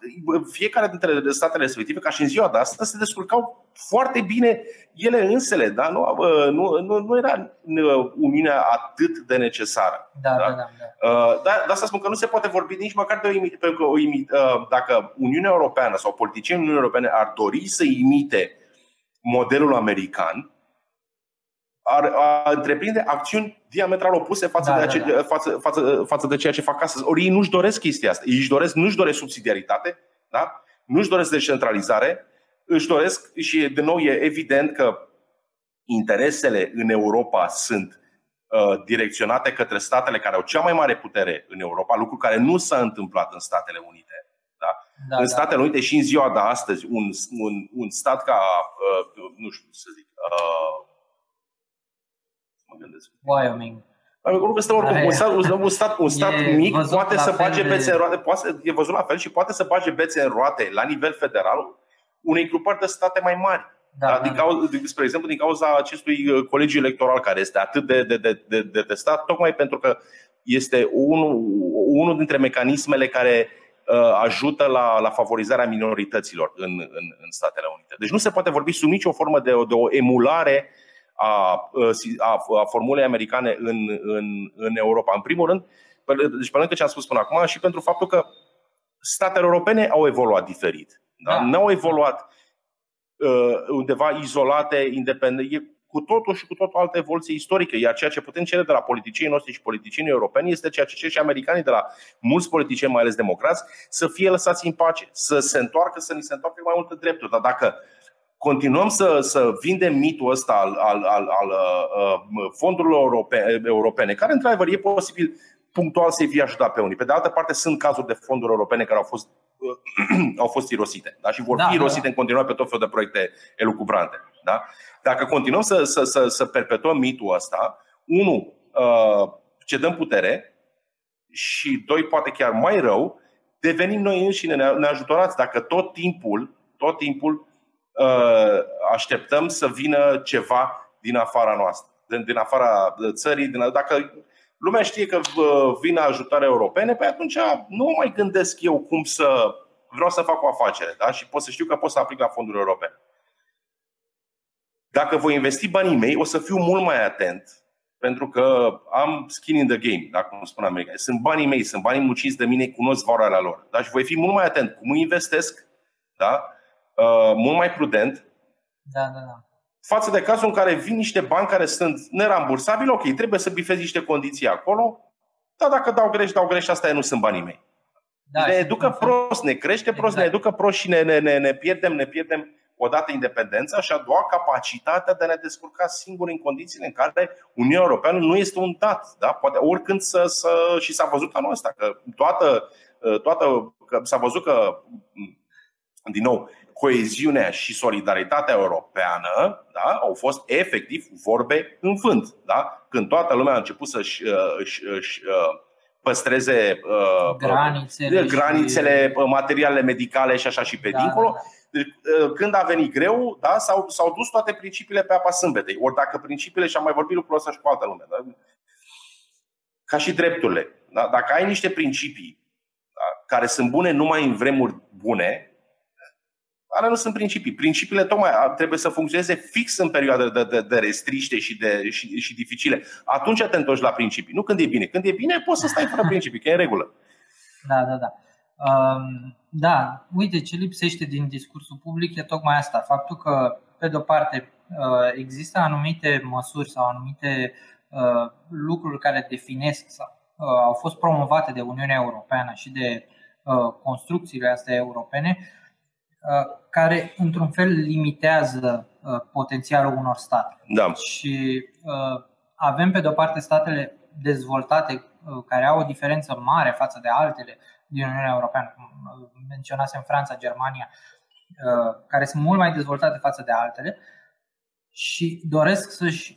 fiecare dintre statele respective, ca și în ziua de astăzi, se descurcau foarte bine ele însele. Da? Nu, uh, nu, nu, nu era uh, Uniunea atât de necesară. Da, da? Da, da, da. Uh, da, de asta spun că nu se poate vorbi nici măcar de o imite, pentru că o imite, uh, dacă Uniunea Europeană sau politicienii Uniunii Europene ar dori să imite modelul american, ar, ar întreprinde acțiuni diametral opuse față, da, de ace- da, da. Față, față, față de ceea ce fac astăzi. Ori ei nu-și doresc chestia asta. Ei își doresc, nu-și doresc subsidiaritate, da? nu-și doresc descentralizare, își doresc și de nou e evident că interesele în Europa sunt uh, direcționate către statele care au cea mai mare putere în Europa, lucru care nu s-a întâmplat în Statele Unite. Da? Da, în da. Statele Unite și în ziua de astăzi, un, un, un stat ca, uh, nu știu să zic, uh, mă gândesc. Wyoming. Este oricum, un stat, un stat, un stat mic poate să bage de... bețe în roate, poate, e văzut la fel și poate să bage bețe în roate la nivel federal unei grupări de state mai mari. Da, da, din da. cauza, spre exemplu, din cauza acestui uh, colegiu electoral care este atât de, de, de, de, de testat, tocmai pentru că este unul, unul dintre mecanismele care uh, ajută la, la favorizarea minorităților în, în, în Statele Unite. Deci nu se poate vorbi sub nicio formă de, de o emulare a, a, a formulei americane în, în, în Europa. În primul rând, deci pe lângă ce am spus până acum, și pentru faptul că statele europene au evoluat diferit. Da? Da. Nu au evoluat uh, undeva izolate, independente. E cu totul și cu totul altă evoluție istorică. Iar ceea ce putem cere de la politicienii noștri și politicienii europeni este ceea ce cer și americanii de la mulți politicieni, mai ales democrați, să fie lăsați în pace, să se întoarcă, să ni se întoarcă mai multe drepturi. Dar dacă continuăm să, să vindem mitul ăsta al, al, al, al uh, fondurilor europene, europene, care într-adevăr e posibil punctual să-i fie ajutat pe unii. Pe de altă parte, sunt cazuri de fonduri europene care au fost, uh, au fost irosite da? și vor da, fi irosite da. în continuare pe tot felul de proiecte elucubrante. Da? Dacă continuăm să, să, să, să perpetuăm mitul ăsta, unu, uh, cedăm putere și doi, poate chiar mai rău, devenim noi înșine neajutorați dacă tot timpul, tot timpul Uh, așteptăm să vină ceva din afara noastră, din afara țării. Din, dacă lumea știe că uh, vin ajutoare europene, pe păi atunci nu mai gândesc eu cum să vreau să fac o afacere da? și pot să știu că pot să aplic la fonduri europene. Dacă voi investi banii mei, o să fiu mult mai atent pentru că am skin in the game, dacă cum spun America. Sunt banii mei, sunt banii munciți de mine, cunosc valoarea lor. Da? Și voi fi mult mai atent cum investesc, da? Uh, mult mai prudent. Da, da, da. Față de cazul în care vin niște bani care sunt nerambursabili, ok, trebuie să bifezi niște condiții acolo, dar dacă dau greș, dau greș, asta nu sunt banii mei. Da, ne educă prost, ne crește prost, exact. ne educă prost și ne, ne, ne, ne pierdem, ne pierdem odată independența și a doua capacitatea de a ne descurca singuri în condițiile în care Uniunea Europeană nu este un dat. Da? Poate oricând să, să și s-a văzut anul ăsta că toată, toată că s-a văzut că din nou, coeziunea și solidaritatea europeană da, au fost efectiv vorbe în vânt. Da? Când toată lumea a început să-și uh, își, își, uh, păstreze uh, granițele, granițele și... materialele medicale și așa și pe da, dincolo. Da, da. Deci, când a venit greu, da, s-au, s-au dus toate principiile pe apa sâmbetei. Ori dacă principiile, și am mai vorbit lucrul ăsta și cu altă lume, da? ca și drepturile. Da? Dacă ai niște principii da, care sunt bune numai în vremuri bune, alea nu sunt principii. Principiile tocmai trebuie să funcționeze fix în perioade de, de, de restriște și, de, și, și dificile. Atunci te întorci la principii. Nu când e bine. Când e bine, poți să stai fără principii, că e în regulă. Da, da, da. Um, da, uite ce lipsește din discursul public e tocmai asta. Faptul că, pe de-o parte, uh, există anumite măsuri sau anumite uh, lucruri care definesc sau uh, au fost promovate de Uniunea Europeană și de construcțiile astea europene, Uh, care într-un fel limitează uh, potențialul unor state. Da. Și uh, avem pe de-o parte statele dezvoltate care au o diferență mare față de altele din Uniunea Europeană, menționasem Franța, Germania, care sunt mult mai dezvoltate față de altele și doresc să-și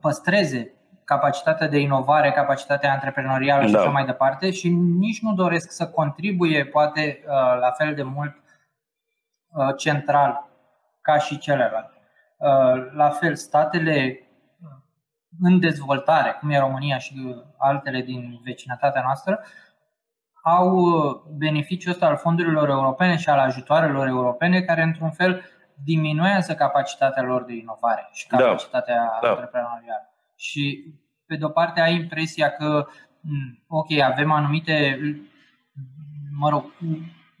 păstreze capacitatea de inovare, capacitatea antreprenorială și da. așa mai departe și nici nu doresc să contribuie poate la fel de mult Uh, central ca și celelalte. Uh, la fel, statele uh, în dezvoltare, cum e România și altele din vecinătatea noastră, au beneficiul ăsta al fondurilor europene și al ajutoarelor europene, care într-un fel diminuează capacitatea lor de inovare și da. capacitatea da. antreprenorială. Și pe de o parte ai impresia că, mm, ok, avem anumite, mă rog,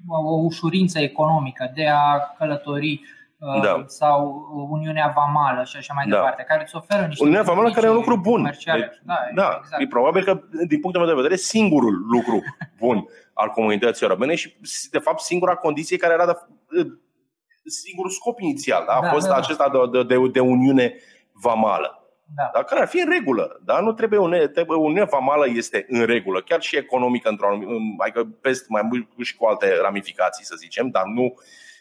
o ușurință economică de a călători uh, da. sau Uniunea Vamală și așa mai da. departe, care îți oferă niște Uniunea Vamală care e un lucru bun. Deci, da, da exact. e probabil că, din punctul meu de vedere, singurul lucru bun al comunității europene și, de fapt, singura condiție care era de, singurul scop inițial. Da? A da, fost da, da. acesta de, de, de, de Uniune Vamală. Da. Dar care ar fi în regulă. Da? Nu trebuie un, trebuie, Uniunea Vamală este în regulă, chiar și economică, într-o adică peste mai mult și cu alte ramificații, să zicem, dar nu,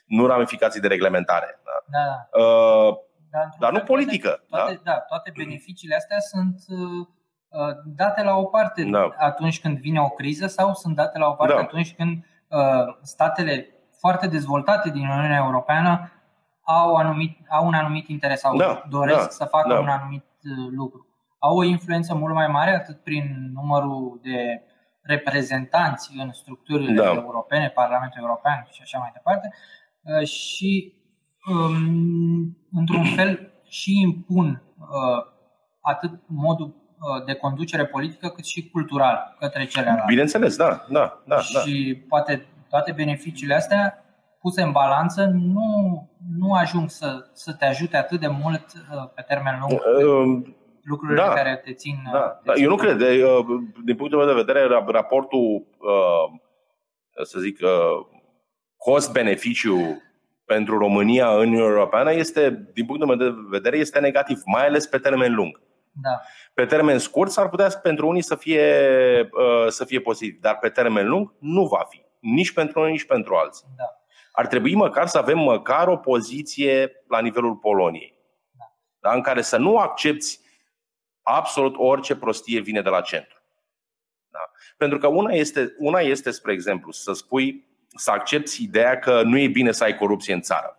nu ramificații de reglementare. Da? Da. Uh, dar, dar nu politică. Toate, da? Da, toate beneficiile astea sunt uh, uh, date la o parte da. atunci când vine o criză sau sunt date la o parte da. atunci când uh, statele foarte dezvoltate din Uniunea Europeană au, anumit, au un anumit interes sau da, doresc da, să facă da. un anumit uh, lucru. Au o influență mult mai mare atât prin numărul de reprezentanți în structurile da. europene, Parlamentul European și așa mai departe, uh, și um, într-un fel și impun uh, atât modul de conducere politică cât și cultural către celelalte. Bineînțeles, da, da, da. Și da. poate toate beneficiile astea puse în balanță nu, nu ajung să, să te ajute atât de mult uh, pe termen lung uh, lucrurile da, care te țin. Da, uh, te țin Eu nu cred. De, din punctul meu de vedere, raportul, să zic, cost-beneficiu pentru România în Uniunea Europeană este, din punctul meu de vedere, este negativ, mai ales pe termen lung. Da. Pe termen scurt s-ar putea pentru unii să fie, să fie pozitiv, dar pe termen lung nu va fi. Nici pentru unii, nici pentru alții. Da ar trebui măcar să avem măcar o poziție la nivelul Poloniei, da? în care să nu accepti absolut orice prostie vine de la centru. Da? Pentru că una este, una este, spre exemplu, să spui, să accepti ideea că nu e bine să ai corupție în țară.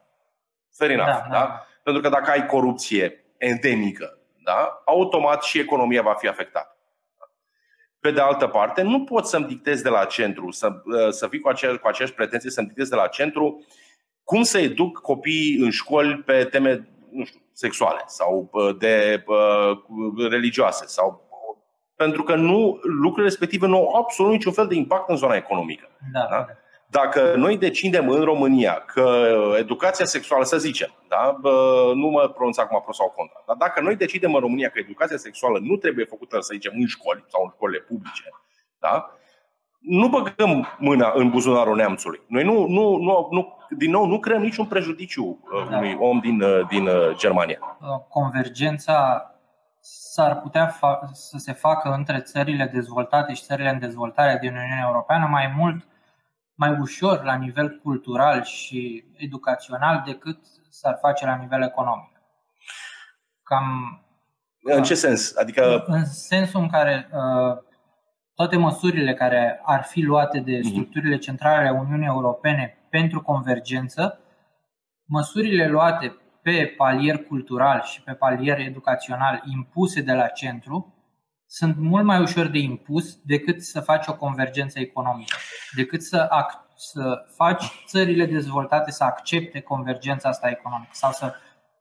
Fair enough, da, da? da? Pentru că dacă ai corupție endemică, da? automat și economia va fi afectată. Pe de altă parte, nu pot să-mi dictez de la centru, să, uh, să fii cu, acea, cu aceeași pretenție, să-mi dictez de la centru cum să educ copiii în școli pe teme nu știu, sexuale sau uh, de uh, religioase sau pentru că nu lucrurile respective nu au absolut niciun fel de impact în zona economică. Da. Da? Dacă noi decidem în România că educația sexuală, să zicem, da? nu mă pronunț acum pro sau contra, dar dacă noi decidem în România că educația sexuală nu trebuie făcută, să zicem, în școli sau în școlile publice, da? nu băgăm mâna în buzunarul neamțului. Noi nu, nu, nu, nu din nou, nu creăm niciun prejudiciu uh, da. unui om din, uh, din uh, Germania. Convergența s-ar putea fa- să se facă între țările dezvoltate și țările în dezvoltare din Uniunea Europeană mai mult mai ușor la nivel cultural și educațional decât s-ar face la nivel economic. Cam în ce sens? Adică în sensul în care uh, toate măsurile care ar fi luate de mhm. structurile centrale ale Uniunii Europene pentru convergență, măsurile luate pe palier cultural și pe palier educațional impuse de la centru sunt mult mai ușor de impus decât să faci o convergență economică, decât să, ac- să faci țările dezvoltate să accepte convergența asta economică sau să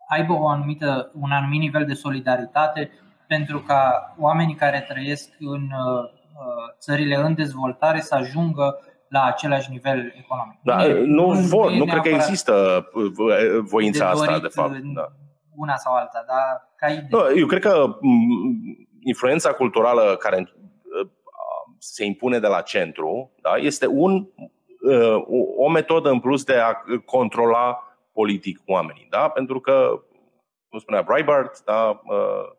aibă o anumită, un anumit nivel de solidaritate pentru ca oamenii care trăiesc în uh, uh țările în dezvoltare să ajungă la același nivel economic. Da, nu, nu vor, nu cred că există uh, voința de asta, de fapt. Da. Una sau alta, dar ca idee. Nu, eu cred că influența culturală care uh, se impune de la centru da, este un, uh, o metodă în plus de a controla politic oamenii. Da? Pentru că, cum spunea Breitbart, da, uh,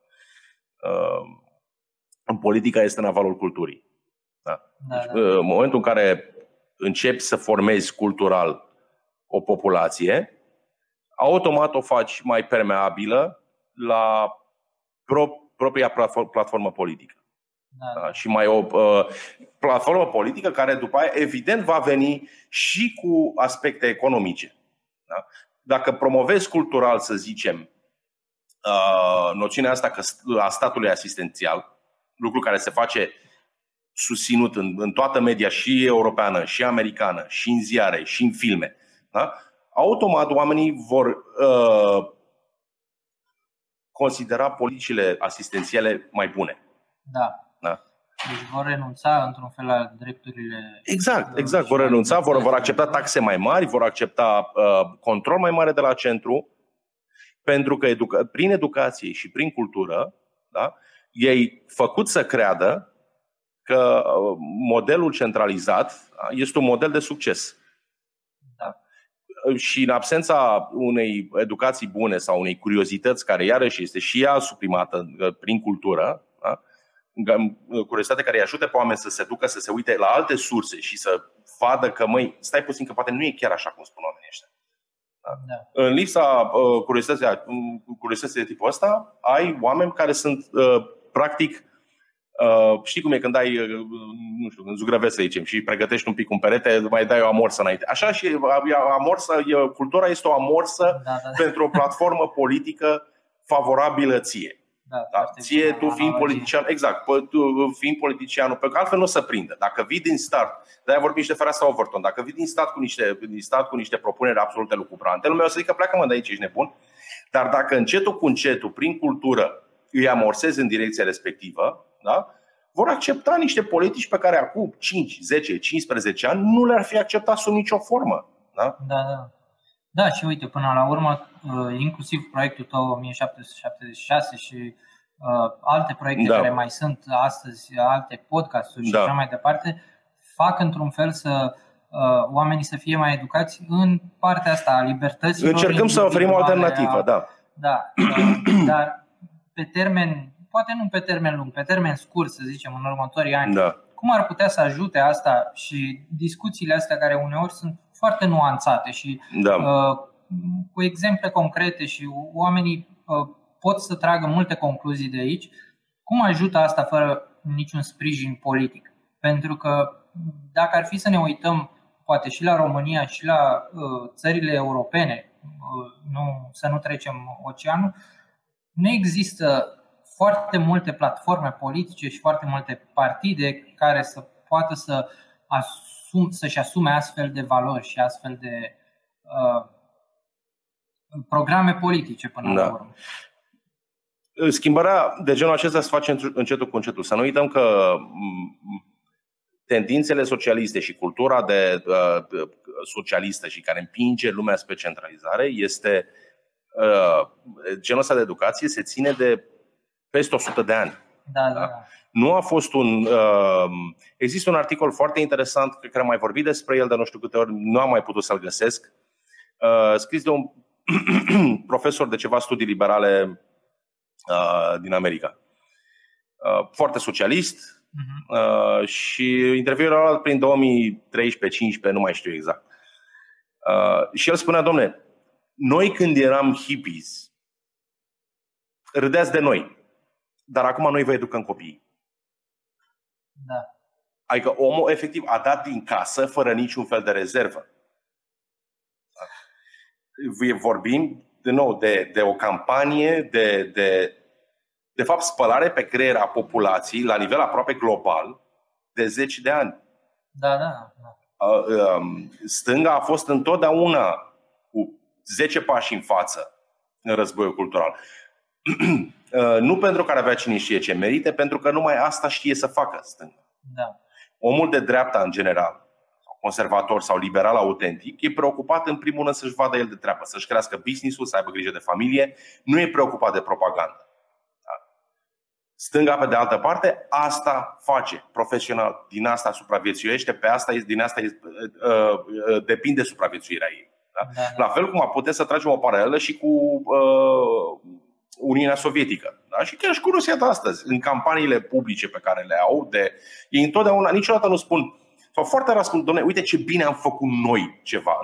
politica este în avalul culturii. Da? Da, deci, da. În momentul în care începi să formezi cultural o populație, automat o faci mai permeabilă la pro- propria platformă politică. Da. Da? Și mai o uh, platformă politică care după aia evident va veni și cu aspecte economice. Da? Dacă promovezi cultural, să zicem, uh, noțiunea asta că a statului asistențial, lucru care se face susținut în, în toată media și europeană, și americană, și în ziare, și în filme, da? automat oamenii vor uh, considera politicile asistențiale mai bune. Da. da. Deci vor renunța într-un fel la drepturile. Exact, uh, exact. Vor renunța, vor, vor accepta taxe mai mari, vor accepta uh, control mai mare de la centru, pentru că educa- prin educație și prin cultură, da, ei făcut să creadă că uh, modelul centralizat este un model de succes. Da. și în absența unei educații bune sau unei curiozități care iarăși este și ea suprimată prin cultură, da? curiozitate care îi ajută pe oameni să se ducă, să se uite la alte surse și să vadă că, măi, stai puțin că poate nu e chiar așa cum spun oamenii ăștia. Da? Da. În lipsa uh, curiozității, curiozității de tipul ăsta, ai oameni care sunt uh, practic Uh, știi cum e când ai, uh, nu știu, în zugrăveți să zicem, și pregătești un pic un perete, mai dai o amorsă înainte. Așa și amorsă, cultura este o amorsă da, da, da. pentru o platformă politică favorabilă ție. Da, da. Ție, tu fiind politician, exact, tu fiind politicianul, pentru că altfel nu o să prindă. Dacă vii din start, de-aia vorbim și de fereastra Overton, dacă vii din start cu niște, din start cu niște propuneri absolute lucubrante, lumea o să zică pleacă mă de aici, ești nebun. Dar dacă încetul cu încetul, prin cultură, îi amorsezi în direcția respectivă, da? vor accepta niște politici pe care acum 5, 10, 15 ani nu le-ar fi acceptat sub nicio formă. Da? Da, da. Da, și uite, până la urmă, uh, inclusiv proiectul tău 1776 și uh, alte proiecte da. care mai sunt astăzi, alte podcasturi și da. așa mai departe, fac într-un fel să uh, oamenii să fie mai educați în partea asta a libertății. Încercăm să oferim o alternativă, da. Da, dar pe termen poate nu pe termen lung, pe termen scurt, să zicem, în următorii ani, da. cum ar putea să ajute asta și discuțiile astea care uneori sunt foarte nuanțate și da. uh, cu exemple concrete și oamenii uh, pot să tragă multe concluzii de aici, cum ajută asta fără niciun sprijin politic? Pentru că dacă ar fi să ne uităm poate și la România și la uh, țările europene, uh, nu, să nu trecem oceanul, nu există foarte multe platforme politice și foarte multe partide care să poată să asum, să-și asume astfel de valori și astfel de uh, programe politice până da. la urmă. Schimbarea de genul acesta se face încetul cu încetul. Să nu uităm că tendințele socialiste și cultura de uh, socialistă și care împinge lumea spre centralizare este uh, genul ăsta de educație se ține de peste 100 de ani. Da, da. da. Nu a fost un. Uh, există un articol foarte interesant, cred că am mai vorbit despre el de nu știu câte ori, nu am mai putut să-l găsesc, uh, scris de un profesor de ceva studii liberale uh, din America. Uh, foarte socialist uh-huh. uh, și interviul era prin 2013-15, nu mai știu exact. Uh, și el spunea, domne, noi când eram hippies, râdeați de noi dar acum noi vă educăm copiii. Da. Adică omul efectiv a dat din casă fără niciun fel de rezervă. Vorbim, din nou, de, de o campanie de, de, de fapt, spălare pe creier a populației la nivel aproape global de zeci de ani. Da, da. da. Um, stânga a fost întotdeauna cu 10 pași în față în războiul cultural. Uh, nu pentru că ar avea cine știe ce merite, pentru că numai asta știe să facă stânga. Da. Omul de dreapta, în general, conservator sau liberal autentic, e preocupat în primul rând să-și vadă el de treabă, să-și crească business-ul, să aibă grijă de familie, nu e preocupat de propagandă. Da? Stânga, pe de altă parte, asta face profesional, din asta supraviețuiește, pe asta, din asta uh, uh, depinde supraviețuirea ei. Da? Da, da. La fel cum a putea să tragem o paralelă și cu uh, Uniunea Sovietică. Da? Și chiar și cu Rusia de astăzi, în campaniile publice pe care le au, de, ei întotdeauna, niciodată nu spun, sau foarte rar spun, domne, uite ce bine am făcut noi ceva.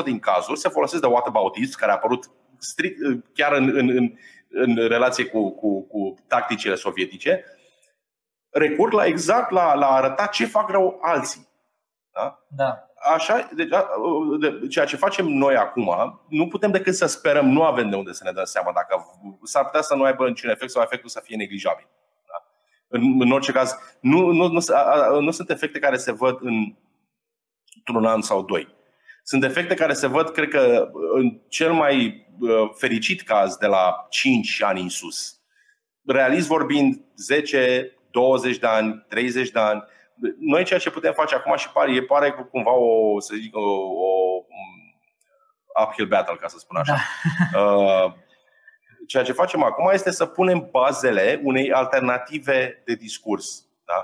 90% din cazuri se folosesc de whataboutism, care a apărut strict, chiar în, în, în, în relație cu, cu, cu tacticile sovietice, recurg la exact la, la a arăta ce fac rău alții. Da? Da așa, deci, de, ceea ce facem noi acum, nu putem decât să sperăm, nu avem de unde să ne dăm seama dacă s-ar putea să nu aibă niciun efect sau efectul să fie neglijabil. Da? În, în orice caz, nu, nu, nu, nu sunt efecte care se văd în, într-un an sau doi. Sunt efecte care se văd, cred că, în cel mai fericit caz de la 5 ani în sus. Realist vorbind, 10, 20 de ani, 30 de ani, noi ceea ce putem face acum și pare, e pare cumva o, să zic, o, o uphill battle, ca să spun așa. Da. Uh, ceea ce facem acum este să punem bazele unei alternative de discurs. Da?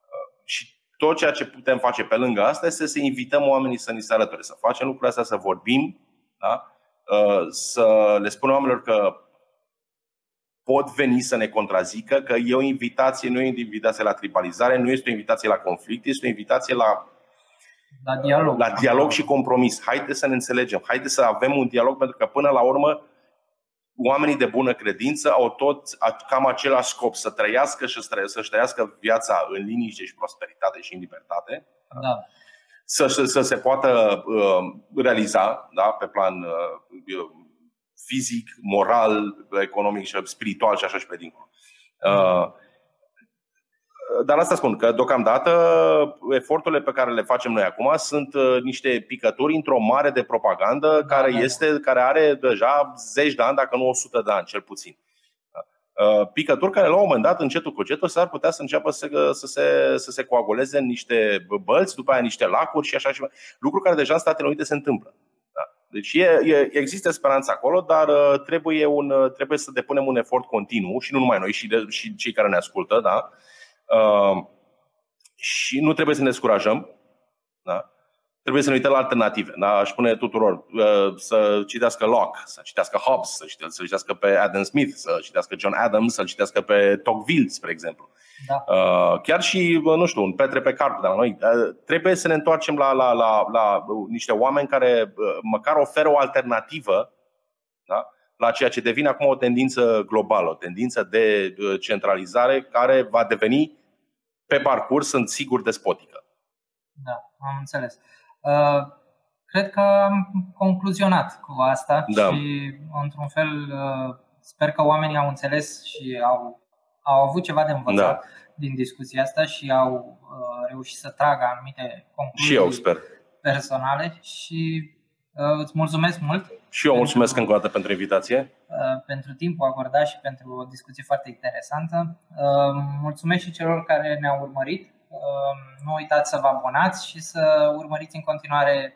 Uh, și tot ceea ce putem face pe lângă asta este să invităm oamenii să ni se alăture, să facem lucrurile astea, să vorbim, da? Uh, să le spunem oamenilor că pot veni să ne contrazică, că e o invitație, nu e o invitație la tribalizare, nu este o invitație la conflict, este o invitație la, la dialog. la dialog și compromis. Haideți să ne înțelegem, haideți să avem un dialog, pentru că până la urmă oamenii de bună credință au tot cam același scop, să trăiască și să-și trăiască viața în liniște și prosperitate și în libertate. Da. Să, să se poată uh, realiza da, pe plan uh, fizic, moral, economic și spiritual și așa și pe dincolo. Uh, dar asta spun că deocamdată eforturile pe care le facem noi acum sunt uh, niște picături într-o mare de propagandă care, da, da. este, care are deja zeci de ani, dacă nu 100 de ani, cel puțin. Uh, picături care la un moment dat, încetul cu încetul, s-ar putea să înceapă să, să, se, să se coaguleze în niște bălți, după aia niște lacuri și așa și mai. Lucruri care deja în Statele Unite se întâmplă. Da. Deci e, e, există speranță acolo, dar uh, trebuie, un, trebuie să depunem un efort continuu și nu numai noi, și, de, și cei care ne ascultă, da? Uh, și nu trebuie să ne descurajăm. Da? Trebuie să ne uităm la alternative. Da? Aș spune tuturor uh, să citească Locke, să citească Hobbes, să citească, să citească pe Adam Smith, să citească John Adams, să citească pe Tocqueville, spre exemplu. Da. Uh, chiar și, nu știu, un Petre pe Carp de la noi. Uh, trebuie să ne întoarcem la, la, la, la niște oameni care uh, măcar oferă o alternativă da? la ceea ce devine acum o tendință globală, o tendință de uh, centralizare care va deveni pe parcurs, sunt sigur, despotică. Da, am înțeles. Uh, cred că am concluzionat cu asta da. și, într-un fel, uh, sper că oamenii au înțeles și au, au avut ceva de învățat da. din discuția asta și au reușit să tragă anumite concluzii și eu sper. personale și îți mulțumesc mult și eu mulțumesc încă o dată pentru invitație. Uh, pentru timpul acordat și pentru o discuție foarte interesantă. Uh, mulțumesc și celor care ne-au urmărit. Uh, nu uitați să vă abonați și să urmăriți în continuare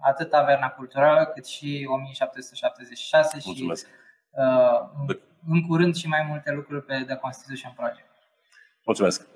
atât Taverna Culturală cât și 1776 mulțumesc. și în curând și mai multe lucruri pe The Constitution Project. Mulțumesc!